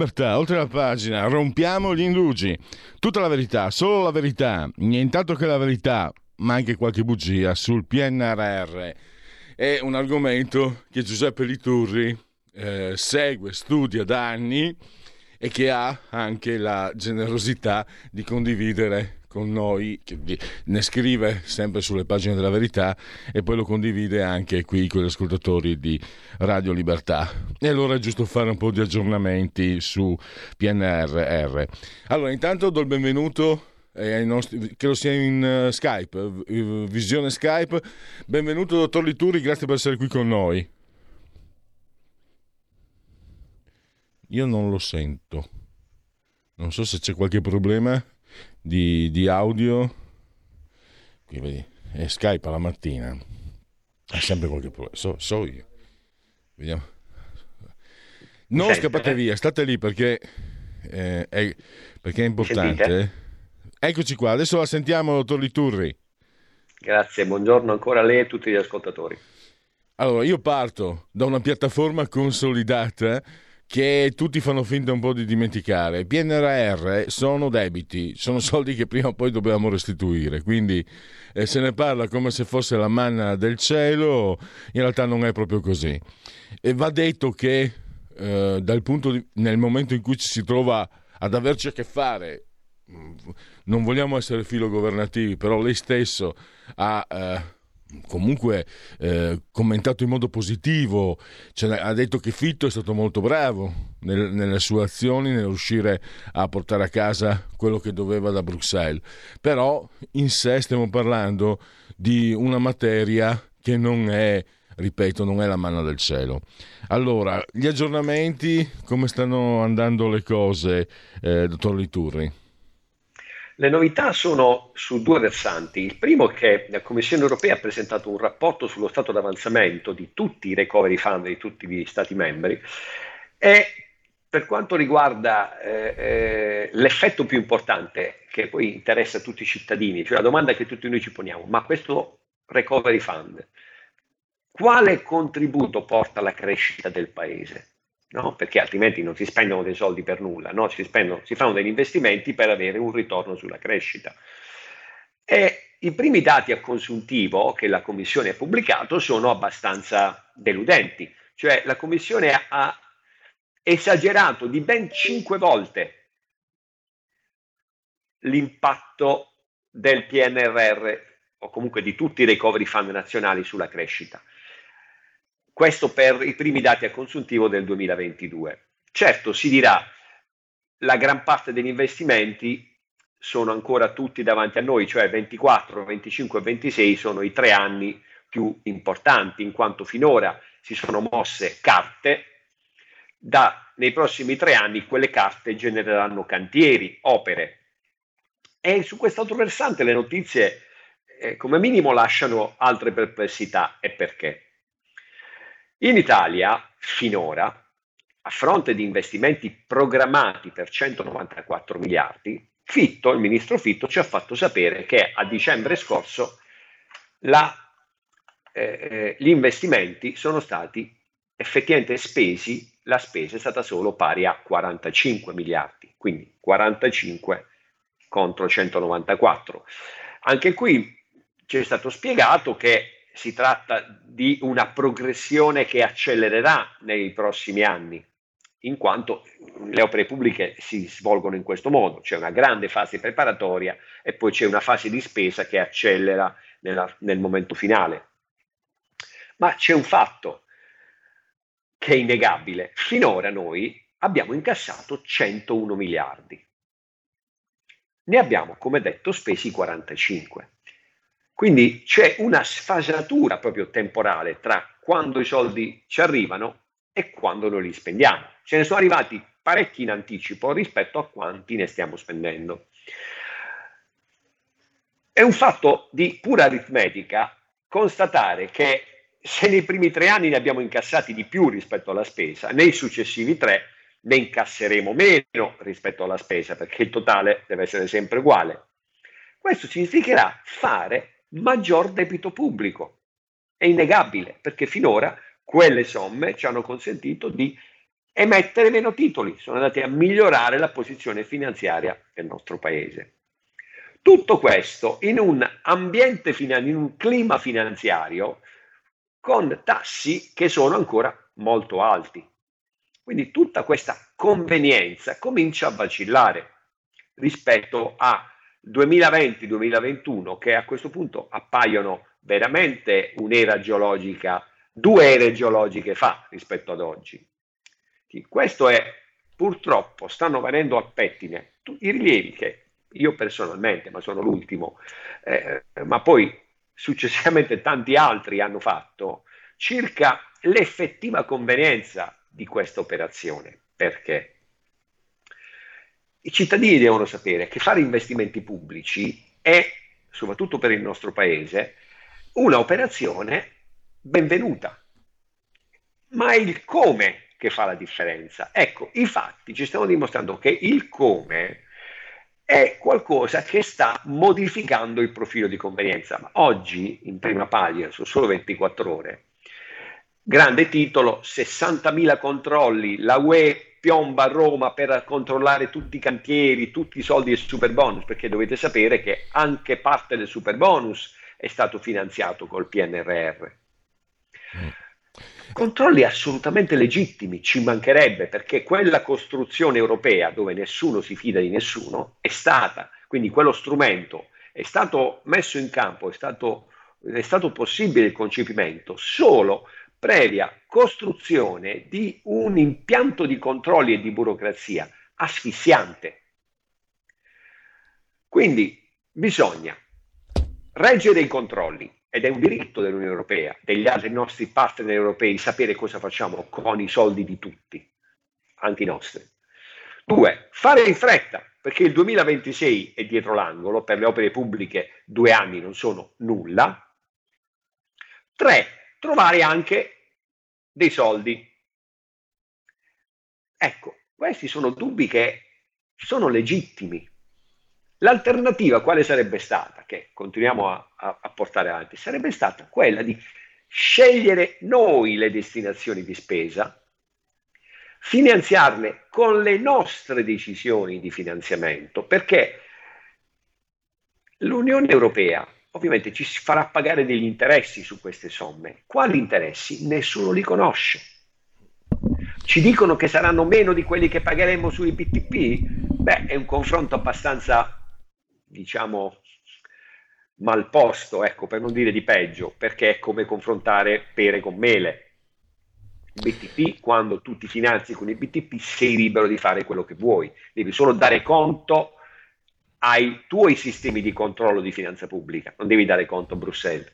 Libertà, oltre la pagina, rompiamo gli indugi. Tutta la verità, solo la verità, nient'altro che la verità, ma anche qualche bugia sul PNRR. È un argomento che Giuseppe Liturri eh, segue, studia da anni e che ha anche la generosità di condividere con noi, che ne scrive sempre sulle pagine della verità e poi lo condivide anche qui con gli ascoltatori di Radio Libertà. E allora è giusto fare un po' di aggiornamenti su PNRR. Allora, intanto do il benvenuto ai nostri, credo sia in uh, Skype, uh, visione Skype. Benvenuto dottor Lituri, grazie per essere qui con noi. Io non lo sento. Non so se c'è qualche problema di, di audio. Qui vedi, è Skype alla mattina. È sempre qualche problema. So, so io. Vediamo. Non scappate via, state lì perché, eh, è, perché è importante. Sentite? Eccoci qua, adesso la sentiamo, dottor Liturri. Grazie, buongiorno ancora a lei e a tutti gli ascoltatori. Allora, io parto da una piattaforma consolidata che tutti fanno finta un po' di dimenticare. PNRR sono debiti, sono soldi che prima o poi dobbiamo restituire, quindi eh, se ne parla come se fosse la manna del cielo, in realtà non è proprio così. E va detto che eh, di, nel momento in cui ci si trova ad averci a che fare, mm, non vogliamo essere filogovernativi, però lei stesso ha... Eh, comunque eh, commentato in modo positivo, cioè, ha detto che Fitto è stato molto bravo nel, nelle sue azioni, nel riuscire a portare a casa quello che doveva da Bruxelles, però in sé stiamo parlando di una materia che non è, ripeto, non è la manna del cielo. Allora, gli aggiornamenti, come stanno andando le cose, eh, dottor Liturri? Le novità sono su due versanti. Il primo è che la Commissione europea ha presentato un rapporto sullo stato d'avanzamento di tutti i recovery fund di tutti gli Stati membri e per quanto riguarda eh, eh, l'effetto più importante che poi interessa tutti i cittadini, cioè la domanda che tutti noi ci poniamo, ma questo recovery fund quale contributo porta alla crescita del paese? No? perché altrimenti non si spendono dei soldi per nulla, no? si, spendono, si fanno degli investimenti per avere un ritorno sulla crescita. E i primi dati a consuntivo che la Commissione ha pubblicato sono abbastanza deludenti, cioè la Commissione ha esagerato di ben cinque volte l'impatto del PNRR o comunque di tutti i recovery fund nazionali sulla crescita. Questo per i primi dati a consuntivo del 2022. Certo, si dirà, la gran parte degli investimenti sono ancora tutti davanti a noi, cioè 24, 25 e 26 sono i tre anni più importanti, in quanto finora si sono mosse carte, da, nei prossimi tre anni quelle carte genereranno cantieri, opere. E su quest'altro versante le notizie eh, come minimo lasciano altre perplessità e perché. In Italia, finora, a fronte di investimenti programmati per 194 miliardi, Fitto, il ministro Fitto, ci ha fatto sapere che a dicembre scorso la, eh, eh gli investimenti sono stati effettivamente spesi, la spesa è stata solo pari a 45 miliardi, quindi 45 contro 194. Anche qui ci è stato spiegato che si tratta di una progressione che accelererà nei prossimi anni, in quanto le opere pubbliche si svolgono in questo modo, c'è una grande fase preparatoria e poi c'è una fase di spesa che accelera nella, nel momento finale. Ma c'è un fatto che è innegabile, finora noi abbiamo incassato 101 miliardi. ne abbiamo, come detto, spesi 45. Quindi c'è una sfasatura proprio temporale tra quando i soldi ci arrivano e quando noi li spendiamo. Ce ne sono arrivati parecchi in anticipo rispetto a quanti ne stiamo spendendo. È un fatto di pura aritmetica constatare che se nei primi tre anni ne abbiamo incassati di più rispetto alla spesa, nei successivi tre ne incasseremo meno rispetto alla spesa perché il totale deve essere sempre uguale. Questo significherà fare maggior debito pubblico. È innegabile perché finora quelle somme ci hanno consentito di emettere meno titoli, sono andati a migliorare la posizione finanziaria del nostro paese. Tutto questo in un ambiente, in un clima finanziario con tassi che sono ancora molto alti. Quindi tutta questa convenienza comincia a vacillare rispetto a 2020-2021 che a questo punto appaiono veramente un'era geologica, due ere geologiche fa rispetto ad oggi. Questo è purtroppo stanno venendo al pettine i rilievi che io personalmente, ma sono l'ultimo, eh, ma poi successivamente tanti altri hanno fatto circa l'effettiva convenienza di questa operazione. Perché? I cittadini devono sapere che fare investimenti pubblici è, soprattutto per il nostro paese, un'operazione benvenuta, ma è il come che fa la differenza. Ecco, i fatti ci stanno dimostrando che il come è qualcosa che sta modificando il profilo di convenienza. Ma oggi, in prima pagina, sono solo 24 ore, grande titolo, 60.000 controlli, la UE piomba a Roma per controllare tutti i cantieri, tutti i soldi del super bonus, perché dovete sapere che anche parte del super bonus è stato finanziato col PNRR. Mm. Controlli assolutamente legittimi, ci mancherebbe, perché quella costruzione europea dove nessuno si fida di nessuno è stata, quindi quello strumento è stato messo in campo, è stato, è stato possibile il concepimento solo previa costruzione di un impianto di controlli e di burocrazia asfissiante. Quindi bisogna reggere i controlli, ed è un diritto dell'Unione Europea, degli altri nostri partner europei, sapere cosa facciamo con i soldi di tutti, anche i nostri. Due, fare in fretta, perché il 2026 è dietro l'angolo, per le opere pubbliche due anni non sono nulla. Tre, trovare anche dei soldi. Ecco, questi sono dubbi che sono legittimi, L'alternativa quale sarebbe stata, che continuiamo a, a, a, portare avanti, sarebbe stata quella di scegliere noi le destinazioni di spesa, finanziarle con le nostre decisioni di finanziamento, perché l'Unione Europea ovviamente ci farà pagare degli interessi su queste somme. Quali interessi? Nessuno li conosce. Ci dicono che saranno meno di quelli che pagheremo sui BTP? Beh, è un confronto abbastanza diciamo, mal posto, ecco, per non dire di peggio, perché è come confrontare pere con mele. BTP, quando tu ti finanzi con i BTP, sei libero di fare quello che vuoi, devi solo dare conto ai tuoi sistemi di controllo di finanza pubblica, non devi dare conto a Bruxelles.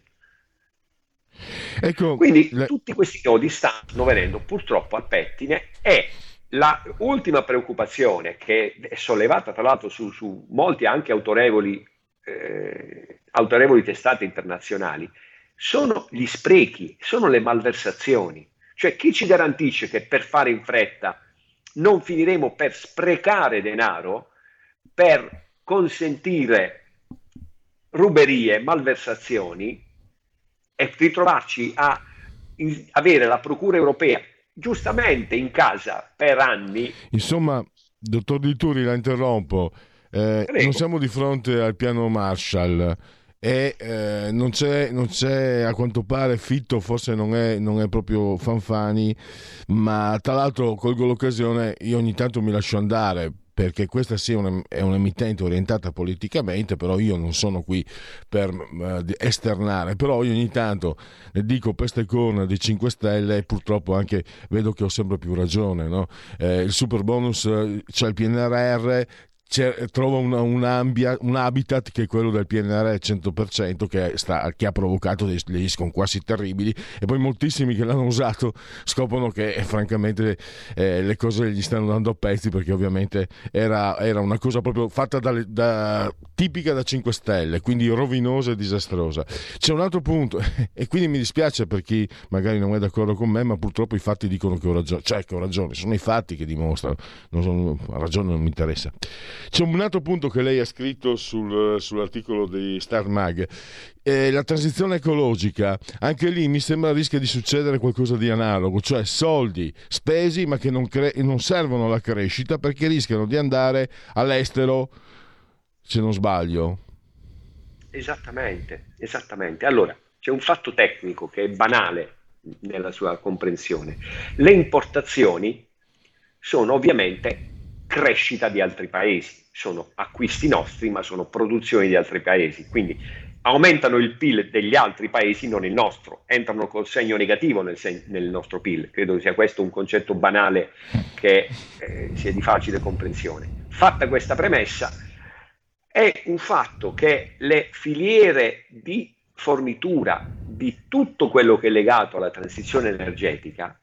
Ecco, Quindi le... tutti questi nodi stanno venendo purtroppo al pettine e la ultima preoccupazione che è sollevata tra l'altro su, su molti anche autorevoli, eh, autorevoli testate internazionali sono gli sprechi, sono le malversazioni. Cioè chi ci garantisce che per fare in fretta non finiremo per sprecare denaro per consentire ruberie, malversazioni e ritrovarci a avere la Procura europea giustamente in casa per anni. Insomma, dottor Di Turi, la interrompo. Eh, non siamo di fronte al piano Marshall e eh, non, c'è, non, c'è, a quanto pare Fitto forse non è, non è, proprio Fanfani ma tra l'altro colgo l'occasione io ogni tanto mi lascio andare perché questa sia un, è un'emittente orientata politicamente, però io non sono qui per uh, esternare, però io ogni tanto ne dico peste corna di 5 Stelle e purtroppo anche vedo che ho sempre più ragione. No? Eh, il super bonus, eh, c'è il PNRR, trova una, un, ambia, un, habitat che è quello del PNR 100% che, sta, che ha provocato degli sconquassi terribili e poi moltissimi che l'hanno usato scoprono che eh, francamente eh, le cose gli stanno dando a pezzi perché ovviamente era, era una cosa proprio fatta da, da, tipica da 5 stelle quindi rovinosa e disastrosa. C'è un altro punto e quindi mi dispiace per chi magari non è d'accordo con me ma purtroppo i fatti dicono che ho ragione cioè che ho ragione sono i fatti che dimostrano non sono, ragione non mi interessa c'è un altro punto che lei ha scritto sul, sull'articolo di Star Mag. Eh, la transizione ecologica, anche lì mi sembra rischia di succedere qualcosa di analogo, cioè soldi spesi ma che non, cre- non servono alla crescita perché rischiano di andare all'estero, se non sbaglio. Esattamente, esattamente. Allora, c'è un fatto tecnico che è banale nella sua comprensione. Le importazioni sono ovviamente crescita di altri paesi, sono acquisti nostri ma sono produzioni di altri paesi, quindi aumentano il PIL degli altri paesi, non il nostro, entrano col segno negativo nel, seg- nel nostro PIL, credo sia questo un concetto banale che eh, sia di facile comprensione. Fatta questa premessa, è un fatto che le filiere di fornitura di tutto quello che è legato alla transizione energetica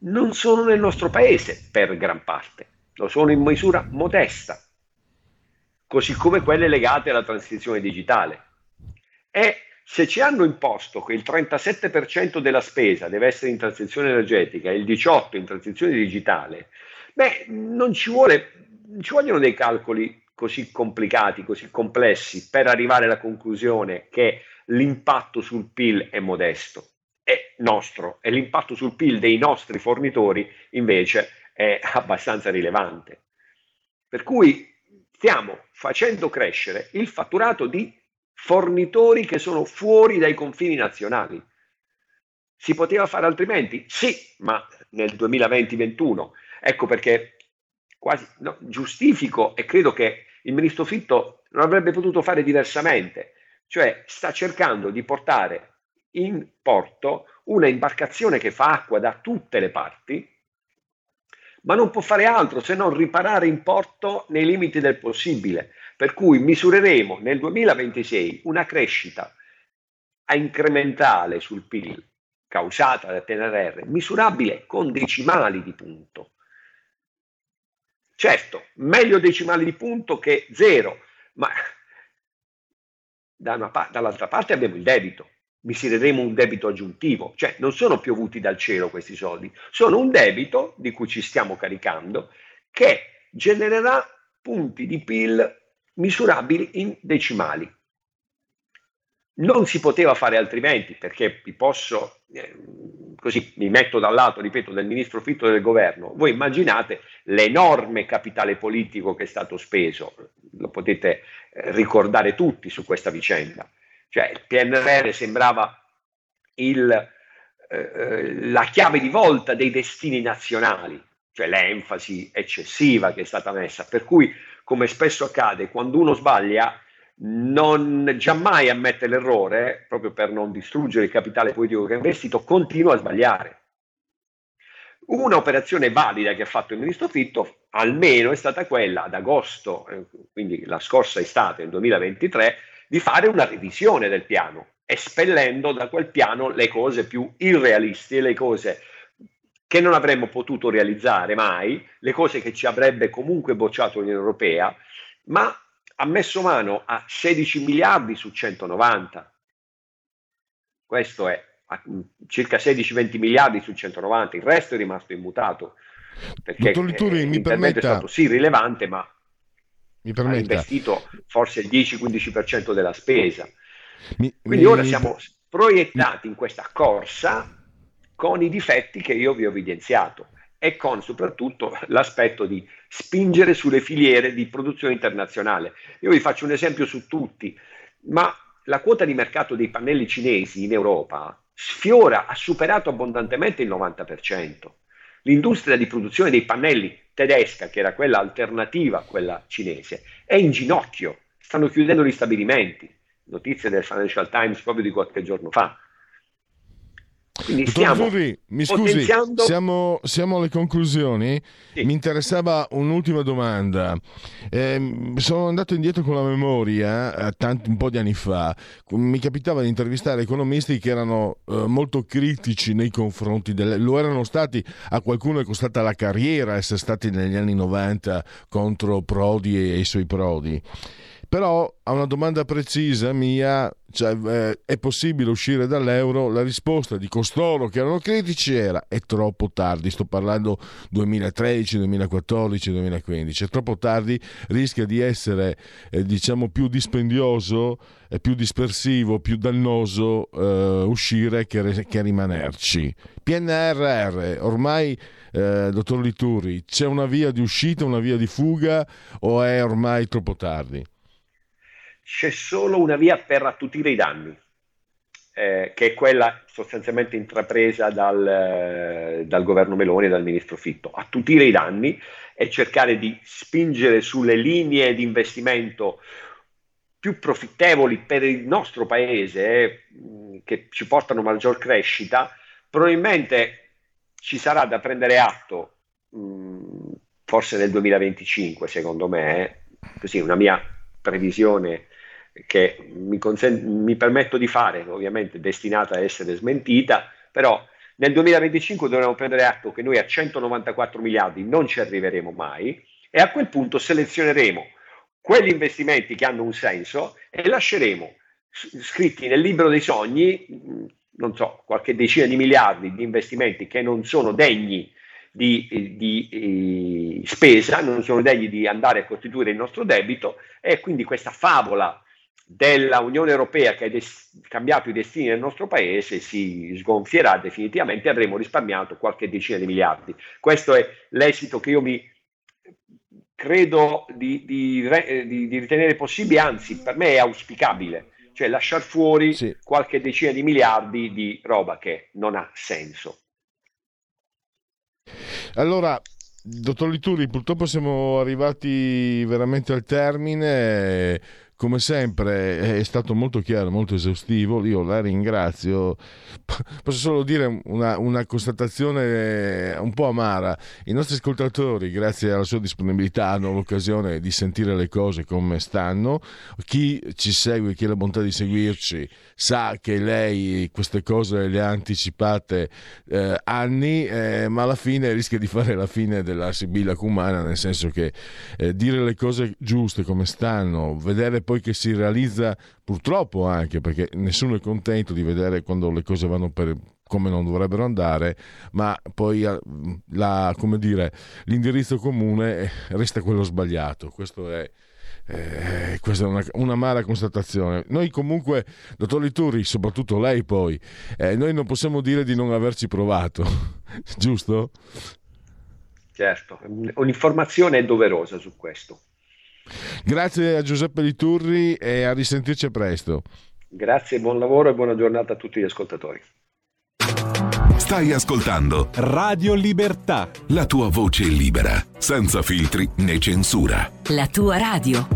non sono nel nostro paese per gran parte lo sono in misura modesta, così come quelle legate alla transizione digitale. E se ci hanno imposto che il 37% della spesa deve essere in transizione energetica e il 18% in transizione digitale, beh, non ci, vuole, ci vogliono dei calcoli così complicati, così complessi per arrivare alla conclusione che l'impatto sul PIL è modesto, è nostro e l'impatto sul PIL dei nostri fornitori invece è abbastanza rilevante. Per cui stiamo facendo crescere il fatturato di fornitori che sono fuori dai confini nazionali. Si poteva fare altrimenti? Sì, ma nel 2020-21. Ecco perché quasi no, giustifico e credo che il ministro Fitto non avrebbe potuto fare diversamente, cioè sta cercando di portare in porto una imbarcazione che fa acqua da tutte le parti, ma non può fare altro se non riparare in porto nei limiti del possibile. Per cui misureremo nel 2026 una crescita incrementale sul PIL causata dal PNRR, misurabile con decimali di punto. Certo, meglio decimali di punto che zero, ma da una, dall'altra parte abbiamo il debito misureremo un debito aggiuntivo, cioè non sono piovuti dal cielo questi soldi, sono un debito di cui ci stiamo caricando che genererà punti di PIL misurabili in decimali. Non si poteva fare altrimenti perché vi posso, eh, così mi metto dal lato, ripeto, del ministro Fitto del governo. Voi immaginate l'enorme capitale politico che è stato speso, lo potete eh, ricordare tutti su questa vicenda. Cioè il PNRR sembrava il, eh, la chiave di volta dei destini nazionali, cioè l'enfasi eccessiva che è stata messa, per cui come spesso accade, quando uno sbaglia non giammai ammette l'errore, proprio per non distruggere il capitale politico che ha investito, continua a sbagliare. Una operazione valida che ha fatto il ministro Fitto, almeno è stata quella ad agosto, eh, quindi la scorsa estate, nel 2023, di fare una revisione del piano, espellendo da quel piano le cose più irrealistiche, le cose che non avremmo potuto realizzare mai, le cose che ci avrebbe comunque bocciato l'Unione Europea, ma ha messo mano a 16 miliardi su 190. Questo è circa 16-20ha miliardi su 190, il resto è rimasto immutato perché Dottor Lituri, mi permetta... è stato sì rilevante, ma mi permetta. ha investito forse il 10-15% della spesa. Mi, Quindi mi... ora siamo proiettati in questa corsa con i difetti che io vi ho evidenziato e con soprattutto l'aspetto di spingere sulle filiere di produzione internazionale. Io vi faccio un esempio su tutti, ma la quota di mercato dei pannelli cinesi in Europa sfiora, ha superato abbondantemente il 90%. L'industria di produzione dei pannelli tedesca, che era quella alternativa a quella cinese, è in ginocchio, stanno chiudendo gli stabilimenti. Notizie del Financial Times proprio di qualche giorno fa. Quindi Dottor Zurri, mi scusi, siamo, siamo, alle conclusioni. Sì. Mi interessava un'ultima domanda. Eh, sono andato indietro con la memoria, eh, tanti, un po' di anni fa. Mi capitava di intervistare economisti che erano eh, molto critici nei confronti delle... Lo erano stati, a qualcuno è costata la carriera essere stati negli anni 90 contro Prodi e i suoi Prodi. Però a una domanda precisa mia, cioè, eh, è possibile uscire dall'euro? La risposta di costoro che erano critici era è troppo tardi, sto parlando 2013, 2014, 2015, è troppo tardi, rischia di essere eh, diciamo più dispendioso, più dispersivo, più dannoso eh, uscire che, che rimanerci. PNRR, ormai eh, dottor Lituri, c'è una via di uscita, una via di fuga o è ormai troppo tardi? C'è solo una via per attutire i danni, eh, che è quella sostanzialmente intrapresa dal, eh, dal governo Meloni e dal ministro Fitto. Attutire i danni e cercare di spingere sulle linee di investimento più profittevoli per il nostro paese, eh, che ci portano maggior crescita, probabilmente ci sarà da prendere atto, mh, forse nel 2025, secondo me, eh, così una mia previsione che mi, consent- mi permetto di fare, ovviamente destinata a essere smentita, però nel 2025 dovremo prendere atto che noi a 194 miliardi non ci arriveremo mai e a quel punto selezioneremo quegli investimenti che hanno un senso e lasceremo scritti nel libro dei sogni, non so, qualche decina di miliardi di investimenti che non sono degni di, di, di, spesa, non sono degni di andare a costituire il nostro debito e quindi questa favola della Unione Europea che ha des- cambiato i destini del nostro paese si sgonfierà definitivamente e avremo risparmiato qualche decina di miliardi. Questo è l'esito che io mi credo di, di, di ritenere possibile, anzi per me è auspicabile, cioè lasciare fuori sì. qualche decina di miliardi di roba che non ha senso. Allora, dottor Lituri, purtroppo siamo arrivati veramente al termine come sempre è stato molto chiaro, molto esaustivo, io la ringrazio. Posso solo dire una, una, constatazione un po' amara. I nostri ascoltatori, grazie alla sua disponibilità, hanno l'occasione di sentire le cose come stanno. Chi ci segue, chi ha la bontà di seguirci, sa che lei queste cose le ha anticipate eh, anni, eh, ma alla fine rischia di fare la fine della Sibilla Cumana, nel senso che eh, dire le cose giuste come stanno, vedere poi che si realizza purtroppo anche perché nessuno è contento di vedere quando le cose vanno per, come non dovrebbero andare, ma poi eh, la, dire, l'indirizzo comune resta quello sbagliato. Questo è, eh, questa è una, una mala constatazione. Noi comunque, dottor Lituri, soprattutto lei poi, eh, noi non possiamo dire di non averci provato, giusto? Certo, un'informazione è doverosa su questo. Grazie a Giuseppe Liturri e a risentirci presto. Grazie, buon lavoro e buona giornata a tutti gli ascoltatori. Stai ascoltando Radio Libertà. La tua voce libera, senza filtri né censura. La tua radio.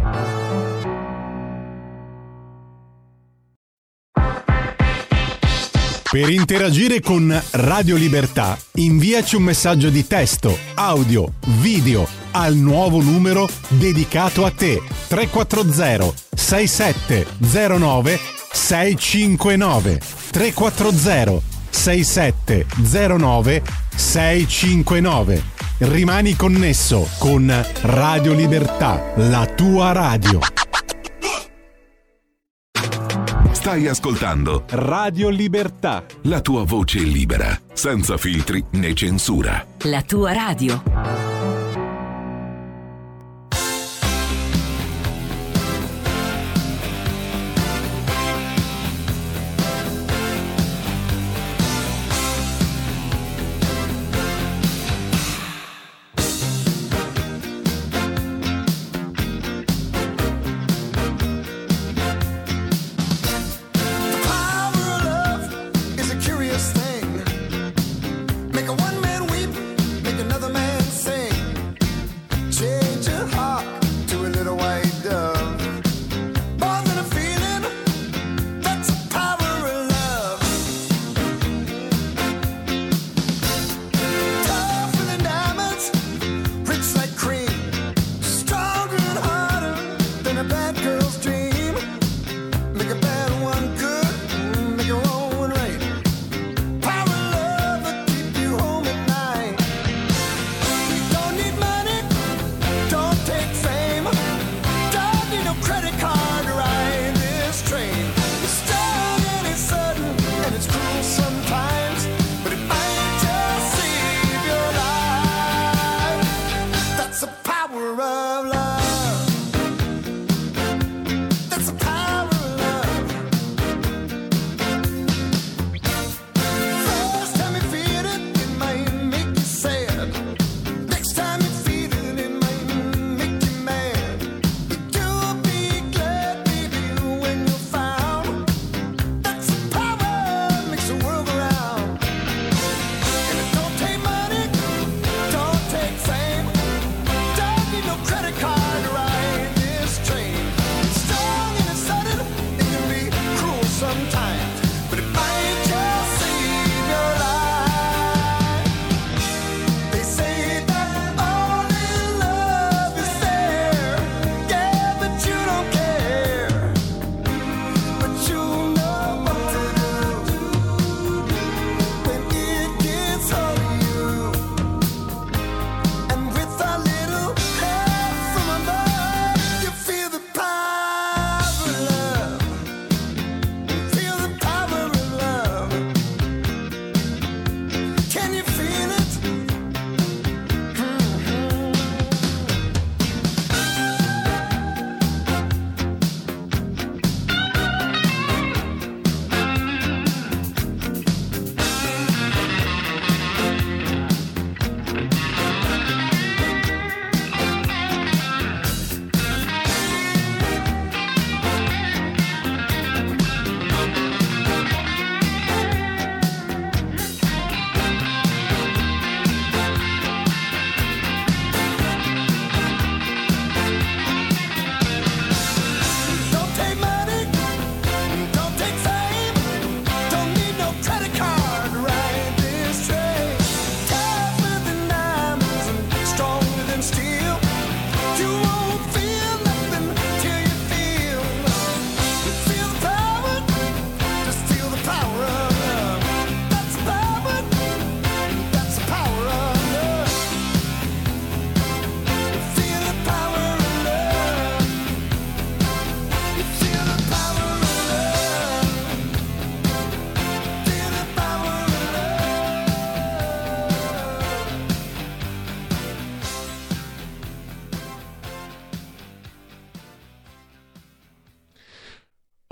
Per interagire con Radio Libertà, inviaci un messaggio di testo, audio, video al nuovo numero dedicato a te 340 6709 659 340 6709 659 Rimani connesso con Radio Libertà, la tua radio. Stai ascoltando Radio Libertà. La tua voce libera, senza filtri né censura. La tua radio.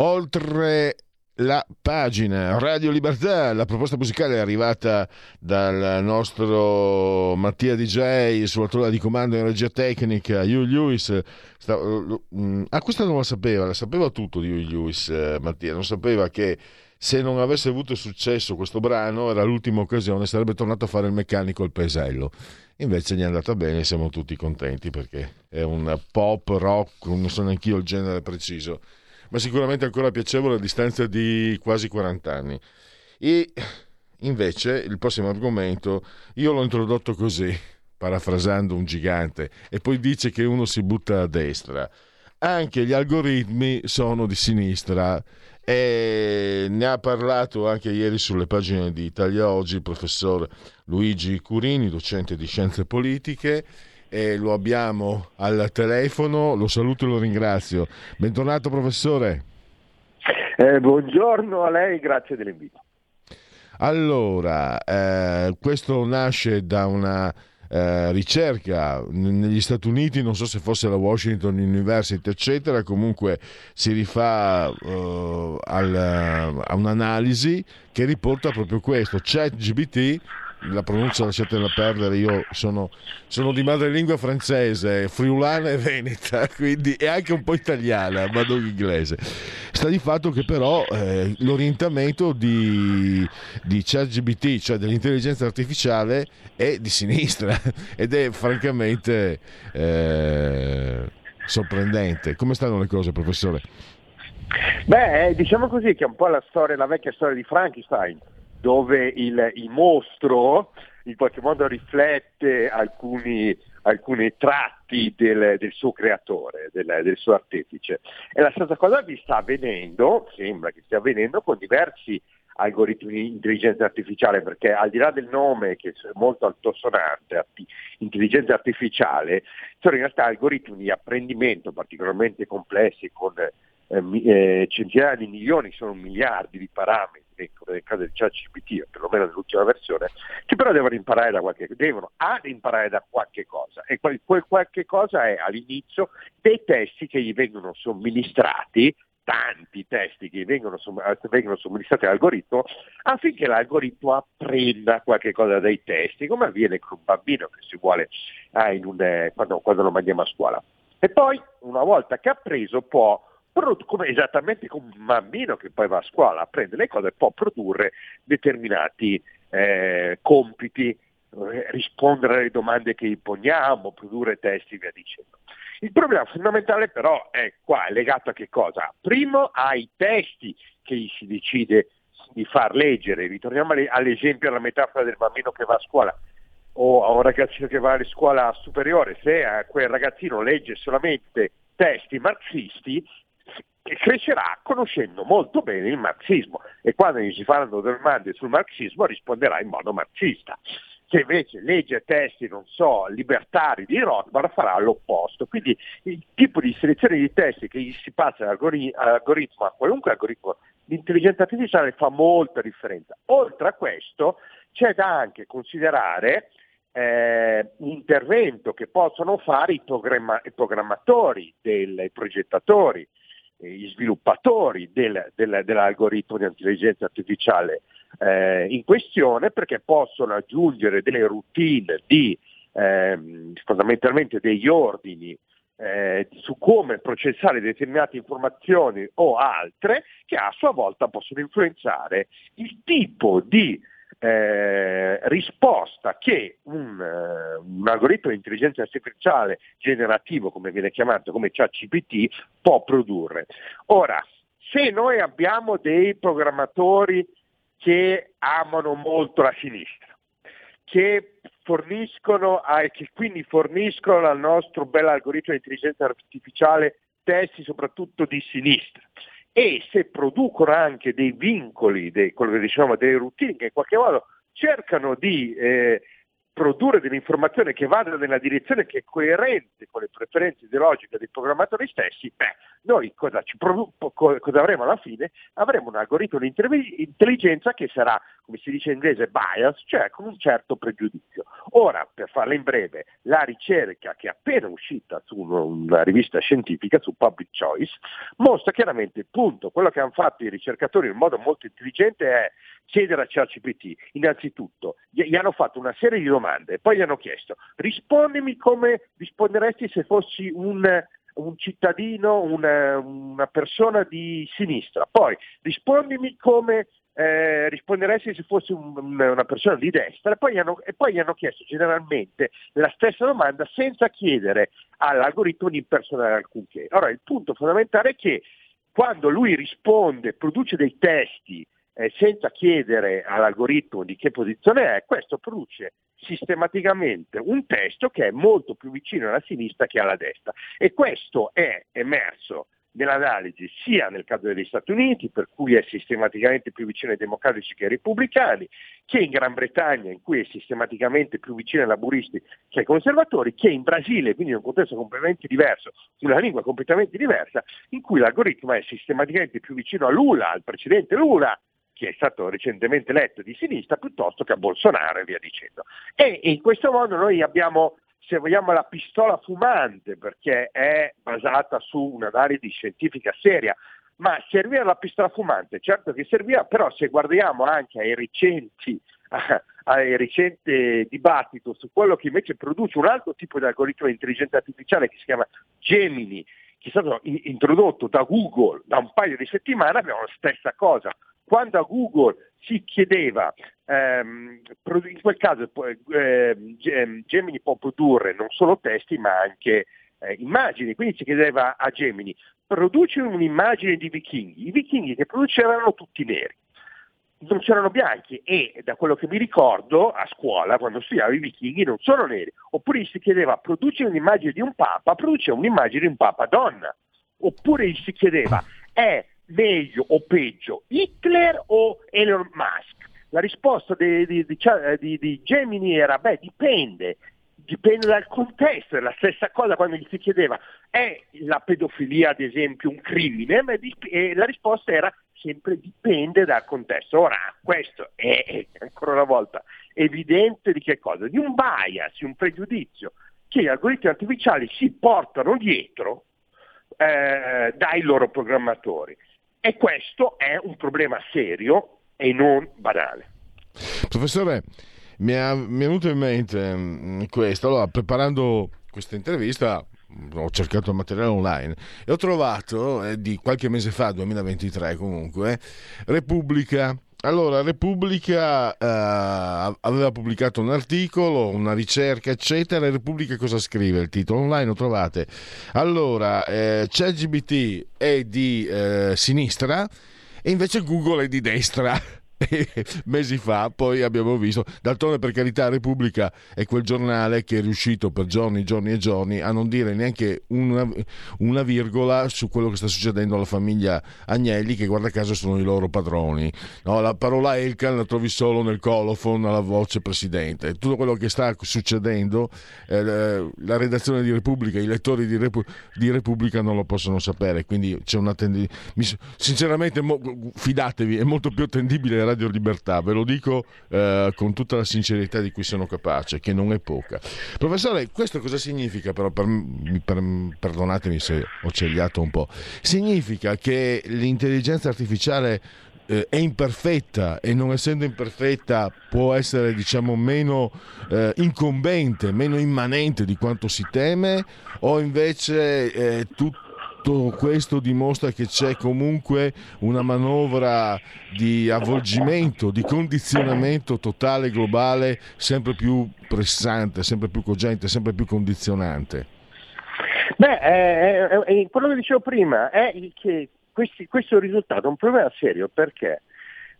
Oltre la pagina Radio Libertà, la proposta musicale è arrivata dal nostro Mattia DJ sulla tolla di comando in regia tecnica, Hugh Lewis. Sta, uh, ah, questa non la sapeva, la sapeva tutto di Hugh Lewis, uh, Mattia, non sapeva che se non avesse avuto successo questo brano era l'ultima occasione, sarebbe tornato a fare il meccanico al paesello. Invece gli è andata bene, siamo tutti contenti perché è un pop rock, non so neanche io il genere preciso ma sicuramente ancora piacevole a distanza di quasi 40 anni. E invece il prossimo argomento io l'ho introdotto così, parafrasando un gigante, e poi dice che uno si butta a destra. Anche gli algoritmi sono di sinistra e ne ha parlato anche ieri sulle pagine di Italia Oggi il professor Luigi Curini, docente di scienze politiche e lo abbiamo al telefono. Lo saluto e lo ringrazio. Bentornato professore. Eh, buongiorno a lei, grazie dell'invito. Allora, eh, questo nasce da una eh, ricerca negli Stati Uniti, non so se fosse la Washington University, eccetera, comunque si rifà eh, al, a un'analisi che riporta proprio questo. ChatGPT la pronuncia lasciatela perdere, io sono, sono, di madrelingua francese, friulana e veneta, quindi, e anche un po' italiana, ma non inglese. Sta di fatto che però eh, l'orientamento di, di ChatGPT, cioè dell'intelligenza artificiale, è di sinistra ed è francamente eh, sorprendente. Come stanno le cose, professore? Beh, diciamo così che è un po' la storia, la vecchia storia di Frankenstein dove il, il mostro in qualche modo riflette alcuni, alcuni tratti del, del, suo creatore, del, del, suo artefice. E la stessa cosa vi sta avvenendo, sembra che stia avvenendo con diversi algoritmi di intelligenza artificiale, perché al di là del nome che è molto altosonante, intelligenza artificiale, sono in realtà algoritmi di apprendimento particolarmente complessi con eh, eh, centinaia di milioni, sono miliardi di parametri ecco, nel caso del ChatGPT, perlomeno nell'ultima versione, che però devono imparare da qualche devono ad imparare da qualche cosa e quel, quel qualche cosa è all'inizio dei testi che gli vengono somministrati tanti testi che vengono, vengono somministrati all'algoritmo affinché l'algoritmo apprenda qualche cosa dai testi, come avviene con un bambino che si vuole eh, un, eh, quando, quando lo mandiamo a scuola. E poi, una volta che ha preso, può come, esattamente come un bambino che poi va a scuola, apprende le cose, può produrre determinati eh, compiti, eh, rispondere alle domande che gli poniamo, produrre testi e via dicendo. Il problema fondamentale però è qua, è legato a che cosa? Primo ai testi che gli si decide di far leggere, ritorniamo all'esempio, alla metafora del bambino che va a scuola o a un ragazzino che va a scuola superiore, se quel ragazzino legge solamente testi marxisti, crescerà conoscendo molto bene il marxismo e quando gli si faranno domande sul marxismo risponderà in modo marxista. Se invece legge testi, non so, libertari di Rothbard farà l'opposto. Quindi il tipo di selezione di testi che gli si passa all'algoritmo, a qualunque algoritmo di intelligenza artificiale fa molta differenza. Oltre a questo c'è da anche considerare eh, intervento che possono fare i, programma- i programmatori, dei progettatori, gli sviluppatori del, del, dell'algoritmo di intelligenza artificiale eh, in questione perché possono aggiungere delle routine di eh, fondamentalmente degli ordini eh, su come processare determinate informazioni o altre che a sua volta possono influenzare il tipo di eh, risposta che un, uh, un, algoritmo di intelligenza artificiale generativo, come viene chiamato, come ChatGPT, può produrre. Ora, se noi abbiamo dei programmatori che amano molto la sinistra, che forniscono e che quindi forniscono al nostro bel algoritmo di intelligenza artificiale testi soprattutto di sinistra e se producono anche dei vincoli, dei, quello che diciamo, delle routine che in qualche modo cercano di eh, produrre dell'informazione che vada nella direzione che è coerente con le preferenze ideologiche dei programmatori stessi, beh, noi cosa, produ- cosa avremo alla fine? Avremo un algoritmo di intelligenza che sarà, come si dice in inglese, bias, cioè con un certo pregiudizio. Ora, per farla in breve, la ricerca che è appena uscita su una rivista scientifica, su Public Choice, mostra chiaramente il punto. Quello che hanno fatto i ricercatori in modo molto intelligente è chiedere a ChatGPT, innanzitutto, gli hanno fatto una serie di domande, poi gli hanno chiesto rispondimi come risponderesti se fossi un, un cittadino, una, una, persona di sinistra, poi rispondimi come eh, risponderesti se fossi un, una persona di destra poi, hanno, e poi, gli hanno chiesto generalmente la stessa domanda senza chiedere all'algoritmo di impersonare alcunché. Allora il punto fondamentale è che quando lui risponde, produce dei testi eh, senza chiedere all'algoritmo di che posizione è, questo produce sistematicamente un testo che è molto più vicino alla sinistra che alla destra. E questo è emerso nell'analisi sia nel caso degli Stati Uniti, per cui è sistematicamente più vicino ai democratici che ai repubblicani, che in Gran Bretagna, in cui è sistematicamente più vicino ai laburisti che ai conservatori, che in Brasile, quindi in un contesto completamente diverso, una lingua completamente diversa, in cui l'algoritmo è sistematicamente più vicino a Lula, al precedente Lula, che è stato recentemente eletto di sinistra, piuttosto che a Bolsonaro e via dicendo. E in questo modo noi abbiamo, se vogliamo, la pistola fumante, perché è basata su un'analisi scientifica seria, ma serviva la pistola fumante, certo che serviva, però se guardiamo anche ai recenti al recente dibattito su quello che invece produce un altro tipo di algoritmo di intelligenza artificiale che si chiama Gemini, che è stato introdotto da Google da un paio di settimane, abbiamo la stessa cosa, quando a Google si chiedeva, ehm, in quel caso eh, Gemini può produrre non solo testi ma anche eh, immagini, quindi si chiedeva a Gemini, produci un'immagine di vichinghi, i vichinghi che producevano tutti neri, non c'erano bianchi e da quello che mi ricordo a scuola quando studiavo i vichinghi non sono neri, oppure si chiedeva produci un'immagine di un papa, produceva un'immagine di un papa donna, oppure si chiedeva è meglio o peggio, Hitler o Elon Musk? La risposta di, di, di, di Gemini era, beh, dipende, dipende dal contesto, è la stessa cosa quando gli si chiedeva è la pedofilia ad esempio un crimine? E la risposta era sempre dipende dal contesto. Ora, questo è ancora una volta evidente di che cosa? Di un bias, di un pregiudizio che gli algoritmi artificiali si portano dietro eh, dai loro programmatori. E questo è un problema serio e non banale. Professore, mi, è, mi è venuto in mente mm, questo. Allora, preparando questa intervista ho cercato il materiale online e ho trovato eh, di qualche mese fa, 2023 comunque, Repubblica allora, Repubblica eh, aveva pubblicato un articolo, una ricerca, eccetera. Repubblica cosa scrive? Il titolo online lo trovate. Allora, eh, ChatGBT è di eh, sinistra e invece Google è di destra. mesi fa poi abbiamo visto. D'altronde per carità Repubblica è quel giornale che è riuscito per giorni giorni e giorni a non dire neanche una, una virgola su quello che sta succedendo alla famiglia Agnelli che guarda caso sono i loro padroni. No, la parola Elkan la trovi solo nel colophon alla voce presidente. Tutto quello che sta succedendo eh, la redazione di Repubblica i lettori di, Repu- di, Repubblica non lo possono sapere quindi c'è una tendenza sinceramente mo- fidatevi è molto più attendibile Radio Libertà, ve lo dico eh, con tutta la sincerità di cui sono capace, che non è poca. Professore, questo cosa significa? Però, per, per, perdonatemi se ho cegliato un po', significa che l'intelligenza artificiale eh, è imperfetta e non essendo imperfetta può essere diciamo meno eh, incombente, meno immanente di quanto si teme? O invece eh, tutto tutto questo dimostra che c'è comunque una manovra di avvolgimento, di condizionamento totale globale sempre più pressante, sempre più cogente, sempre più condizionante. Beh, eh, eh, quello che dicevo prima è che questi, questo risultato è un problema serio perché?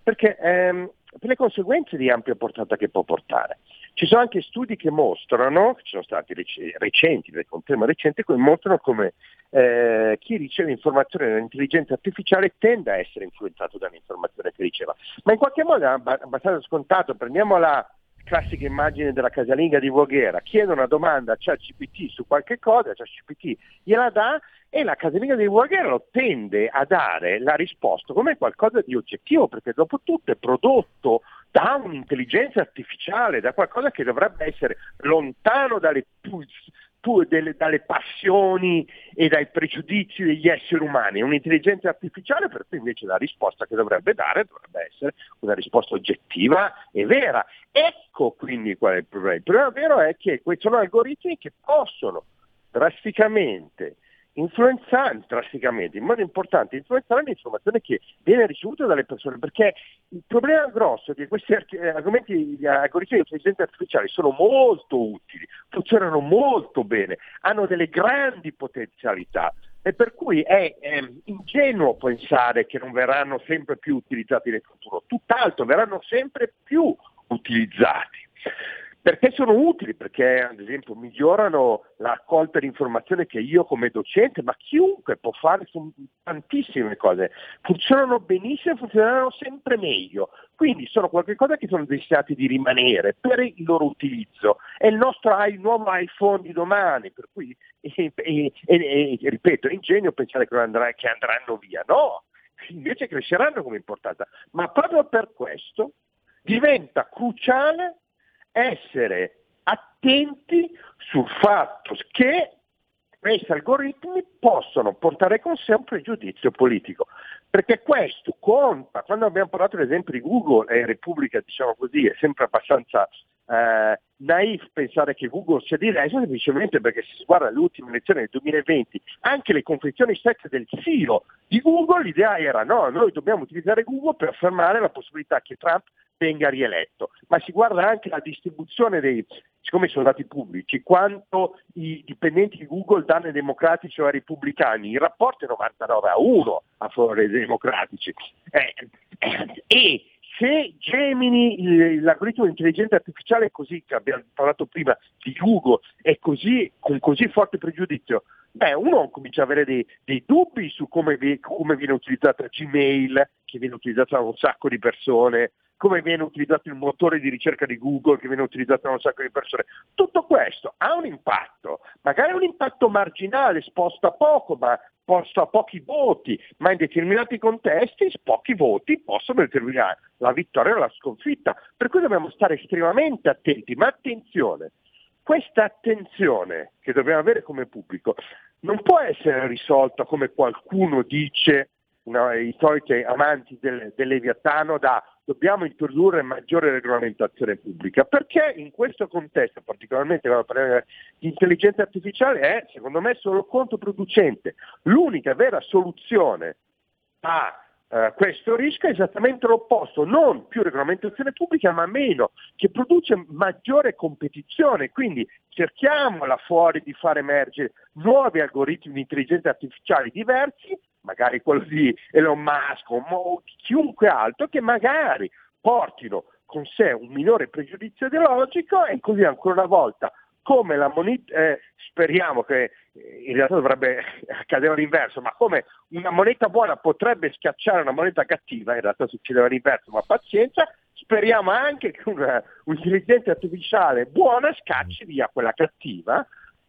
Perché ehm, per le conseguenze di ampia portata che può portare. Ci sono anche studi che mostrano, che sono stati recenti, del conferma recente, che mostrano come eh, chi riceve informazioni dall'intelligenza artificiale tende a essere influenzato dall'informazione che riceva. Ma in qualche modo è abbastanza scontato, prendiamo la, classica immagine della casalinga di Voghera, chiede una domanda a ChatGPT su qualche cosa, ChatGPT gliela dà e la casalinga di Voghera tende a dare la risposta come qualcosa di oggettivo, perché dopo tutto è prodotto da un'intelligenza artificiale, da qualcosa che dovrebbe essere lontano dalle delle, dalle passioni e dai pregiudizi degli esseri umani. Un'intelligenza artificiale per cui invece la risposta che dovrebbe dare dovrebbe essere una risposta oggettiva e vera. Ecco quindi qual è il problema. Il problema vero è che questi sono algoritmi che possono drasticamente influenzare drasticamente, in modo importante, influenzare l'informazione che viene ricevuta dalle persone, perché il problema grosso è che questi argomenti, gli algoritmi di intelligenza artificiale sono molto utili, funzionano molto bene, hanno delle grandi potenzialità e per cui è eh, ingenuo pensare che non verranno sempre più utilizzati nel futuro, tutt'altro, verranno sempre più utilizzati. Perché sono utili? Perché ad esempio migliorano la raccolta di informazione che io come docente, ma chiunque può fare su tantissime cose. Funzionano benissimo, funzioneranno sempre meglio. Quindi sono qualcosa che sono destinati di rimanere per il loro utilizzo. È il nostro il nuovo iPhone di domani, per cui, e, e, e, ripeto, è ingegno pensare che, andrà, che andranno via. No, invece cresceranno come importanza. Ma proprio per questo diventa cruciale essere attenti sul fatto che questi algoritmi possono portare con sé un pregiudizio politico, perché questo conta, quando abbiamo parlato ad di Google e Repubblica, diciamo così, è sempre abbastanza eh, naif pensare che Google sia diverso semplicemente perché se si guarda l'ultima elezione del 2020, anche le confezioni stesse del CEO di Google, l'idea era no, noi dobbiamo utilizzare Google per affermare la possibilità che Trump venga rieletto, ma si guarda anche la distribuzione dei, siccome sono dati pubblici, quanto i dipendenti di Google danno ai democratici o ai repubblicani, il rapporto è 99 a 1 a favore dei democratici. Eh, eh, e se Gemini, l'algoritmo di intelligenza artificiale è così, che abbiamo parlato prima di Google, è così, con così forte pregiudizio, beh, uno comincia ad avere dei, dei dubbi su come, come, viene utilizzata Gmail, che viene utilizzata da un sacco di persone, come viene utilizzato il motore di ricerca di Google che viene utilizzato da un sacco di persone. Tutto questo ha un impatto, magari un impatto marginale, sposta poco, ma sposta pochi voti, ma in determinati contesti pochi voti possono determinare la vittoria o la sconfitta. Per cui dobbiamo stare estremamente attenti, ma attenzione, questa attenzione che dobbiamo avere come pubblico non può essere risolta come qualcuno dice una, i soliti amanti del, del Leviatano da dobbiamo introdurre maggiore regolamentazione pubblica, perché in questo contesto, particolarmente quando parliamo di intelligenza artificiale, è secondo me solo controproducente. L'unica vera soluzione a Uh, questo rischio è esattamente l'opposto, non più regolamentazione pubblica ma meno, che produce maggiore competizione, quindi cerchiamo là fuori di far emergere nuovi algoritmi di intelligenza artificiale diversi magari quello di Elon Musk o chiunque altro, che magari portino con sé un minore pregiudizio ideologico e così ancora una volta come la moneta, eh, speriamo che eh, in realtà dovrebbe accadere l'inverso, ma come una moneta buona potrebbe schiacciare una moneta cattiva, in realtà succedeva l'inverso, ma pazienza, speriamo anche che una, un'intelligenza artificiale buona scacci via quella cattiva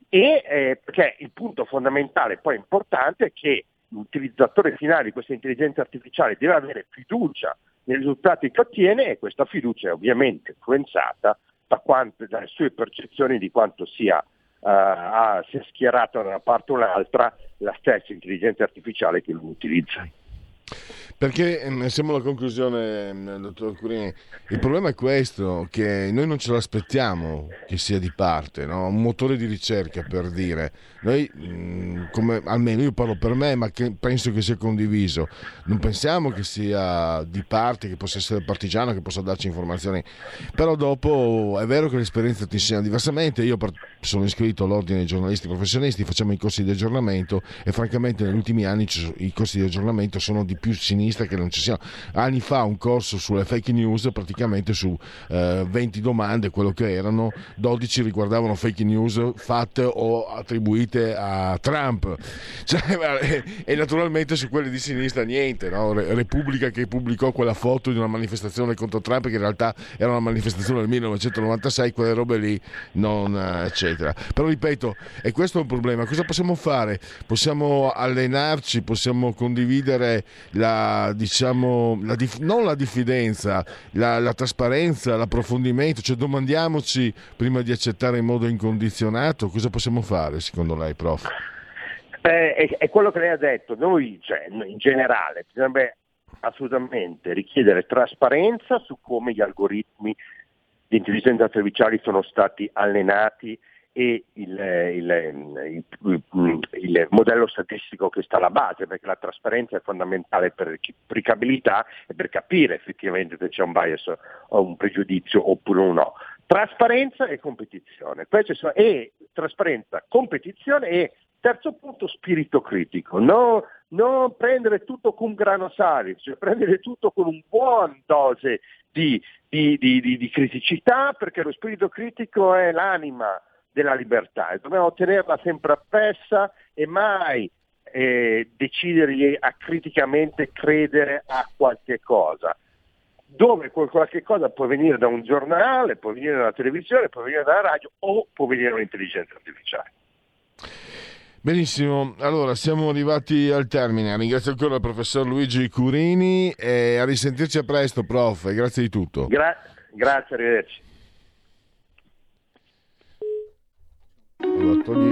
e eh, perché il punto fondamentale poi importante è che l'utilizzatore finale di questa intelligenza artificiale deve avere fiducia nei risultati che ottiene e questa fiducia è ovviamente influenzata da quanto, dalle sue percezioni di quanto sia, uh, sia schierata da una parte o un'altra la stessa intelligenza artificiale che lo utilizza. Perché ehm, siamo alla conclusione, ehm, dottor Curini. Il problema è questo, che noi non ce l'aspettiamo che sia di parte, no? un motore di ricerca per dire. Noi, mm, come, almeno io parlo per me, ma che penso che sia condiviso, non pensiamo che sia di parte, che possa essere partigiano, che possa darci informazioni. Però dopo è vero che l'esperienza ti insegna diversamente. Io sono iscritto all'ordine dei giornalisti professionisti, facciamo i corsi di aggiornamento e francamente negli ultimi anni i corsi di aggiornamento sono di più sinistra che non ci siano. Anni fa un corso sulle fake news, praticamente su eh, 20 domande, quello che erano, 12 riguardavano fake news fatte o attribuite a Trump. Cioè, e naturalmente su quelle di sinistra niente, no? Repubblica che pubblicò quella foto di una manifestazione contro Trump che in realtà era una manifestazione del 1996, quelle robe lì, non, eh, eccetera. Però ripeto, e questo è un problema. Cosa possiamo fare? Possiamo allenarci, possiamo condividere la, diciamo, la dif- non la diffidenza, la, la trasparenza, l'approfondimento, cioè domandiamoci prima di accettare in modo incondizionato cosa possiamo fare secondo lei, prof? Eh, è, è, quello che lei ha detto, noi cioè, in generale bisognerebbe assolutamente richiedere trasparenza su come gli algoritmi di intelligenza artificiale sono stati allenati e il, il, il, il, modello statistico che sta alla base, perché la trasparenza è fondamentale per applicabilità e per capire effettivamente se c'è un bias o un pregiudizio oppure no. Trasparenza e competizione. Sono, e trasparenza, competizione e terzo punto spirito critico. No, non prendere tutto con grano salis, cioè prendere tutto con un buon dose di, di, di, di criticità, perché lo spirito critico è l'anima della libertà e dobbiamo tenerla sempre appressa e mai eh, decidere a criticamente credere a qualche cosa dove qualche cosa può venire da un giornale, può venire dalla televisione, può venire dalla radio o può venire da un'intelligenza artificiale. Benissimo, allora siamo arrivati al termine. Ringrazio ancora il professor Luigi Curini e a risentirci a presto, prof. Grazie di tutto. Gra- grazie, arrivederci.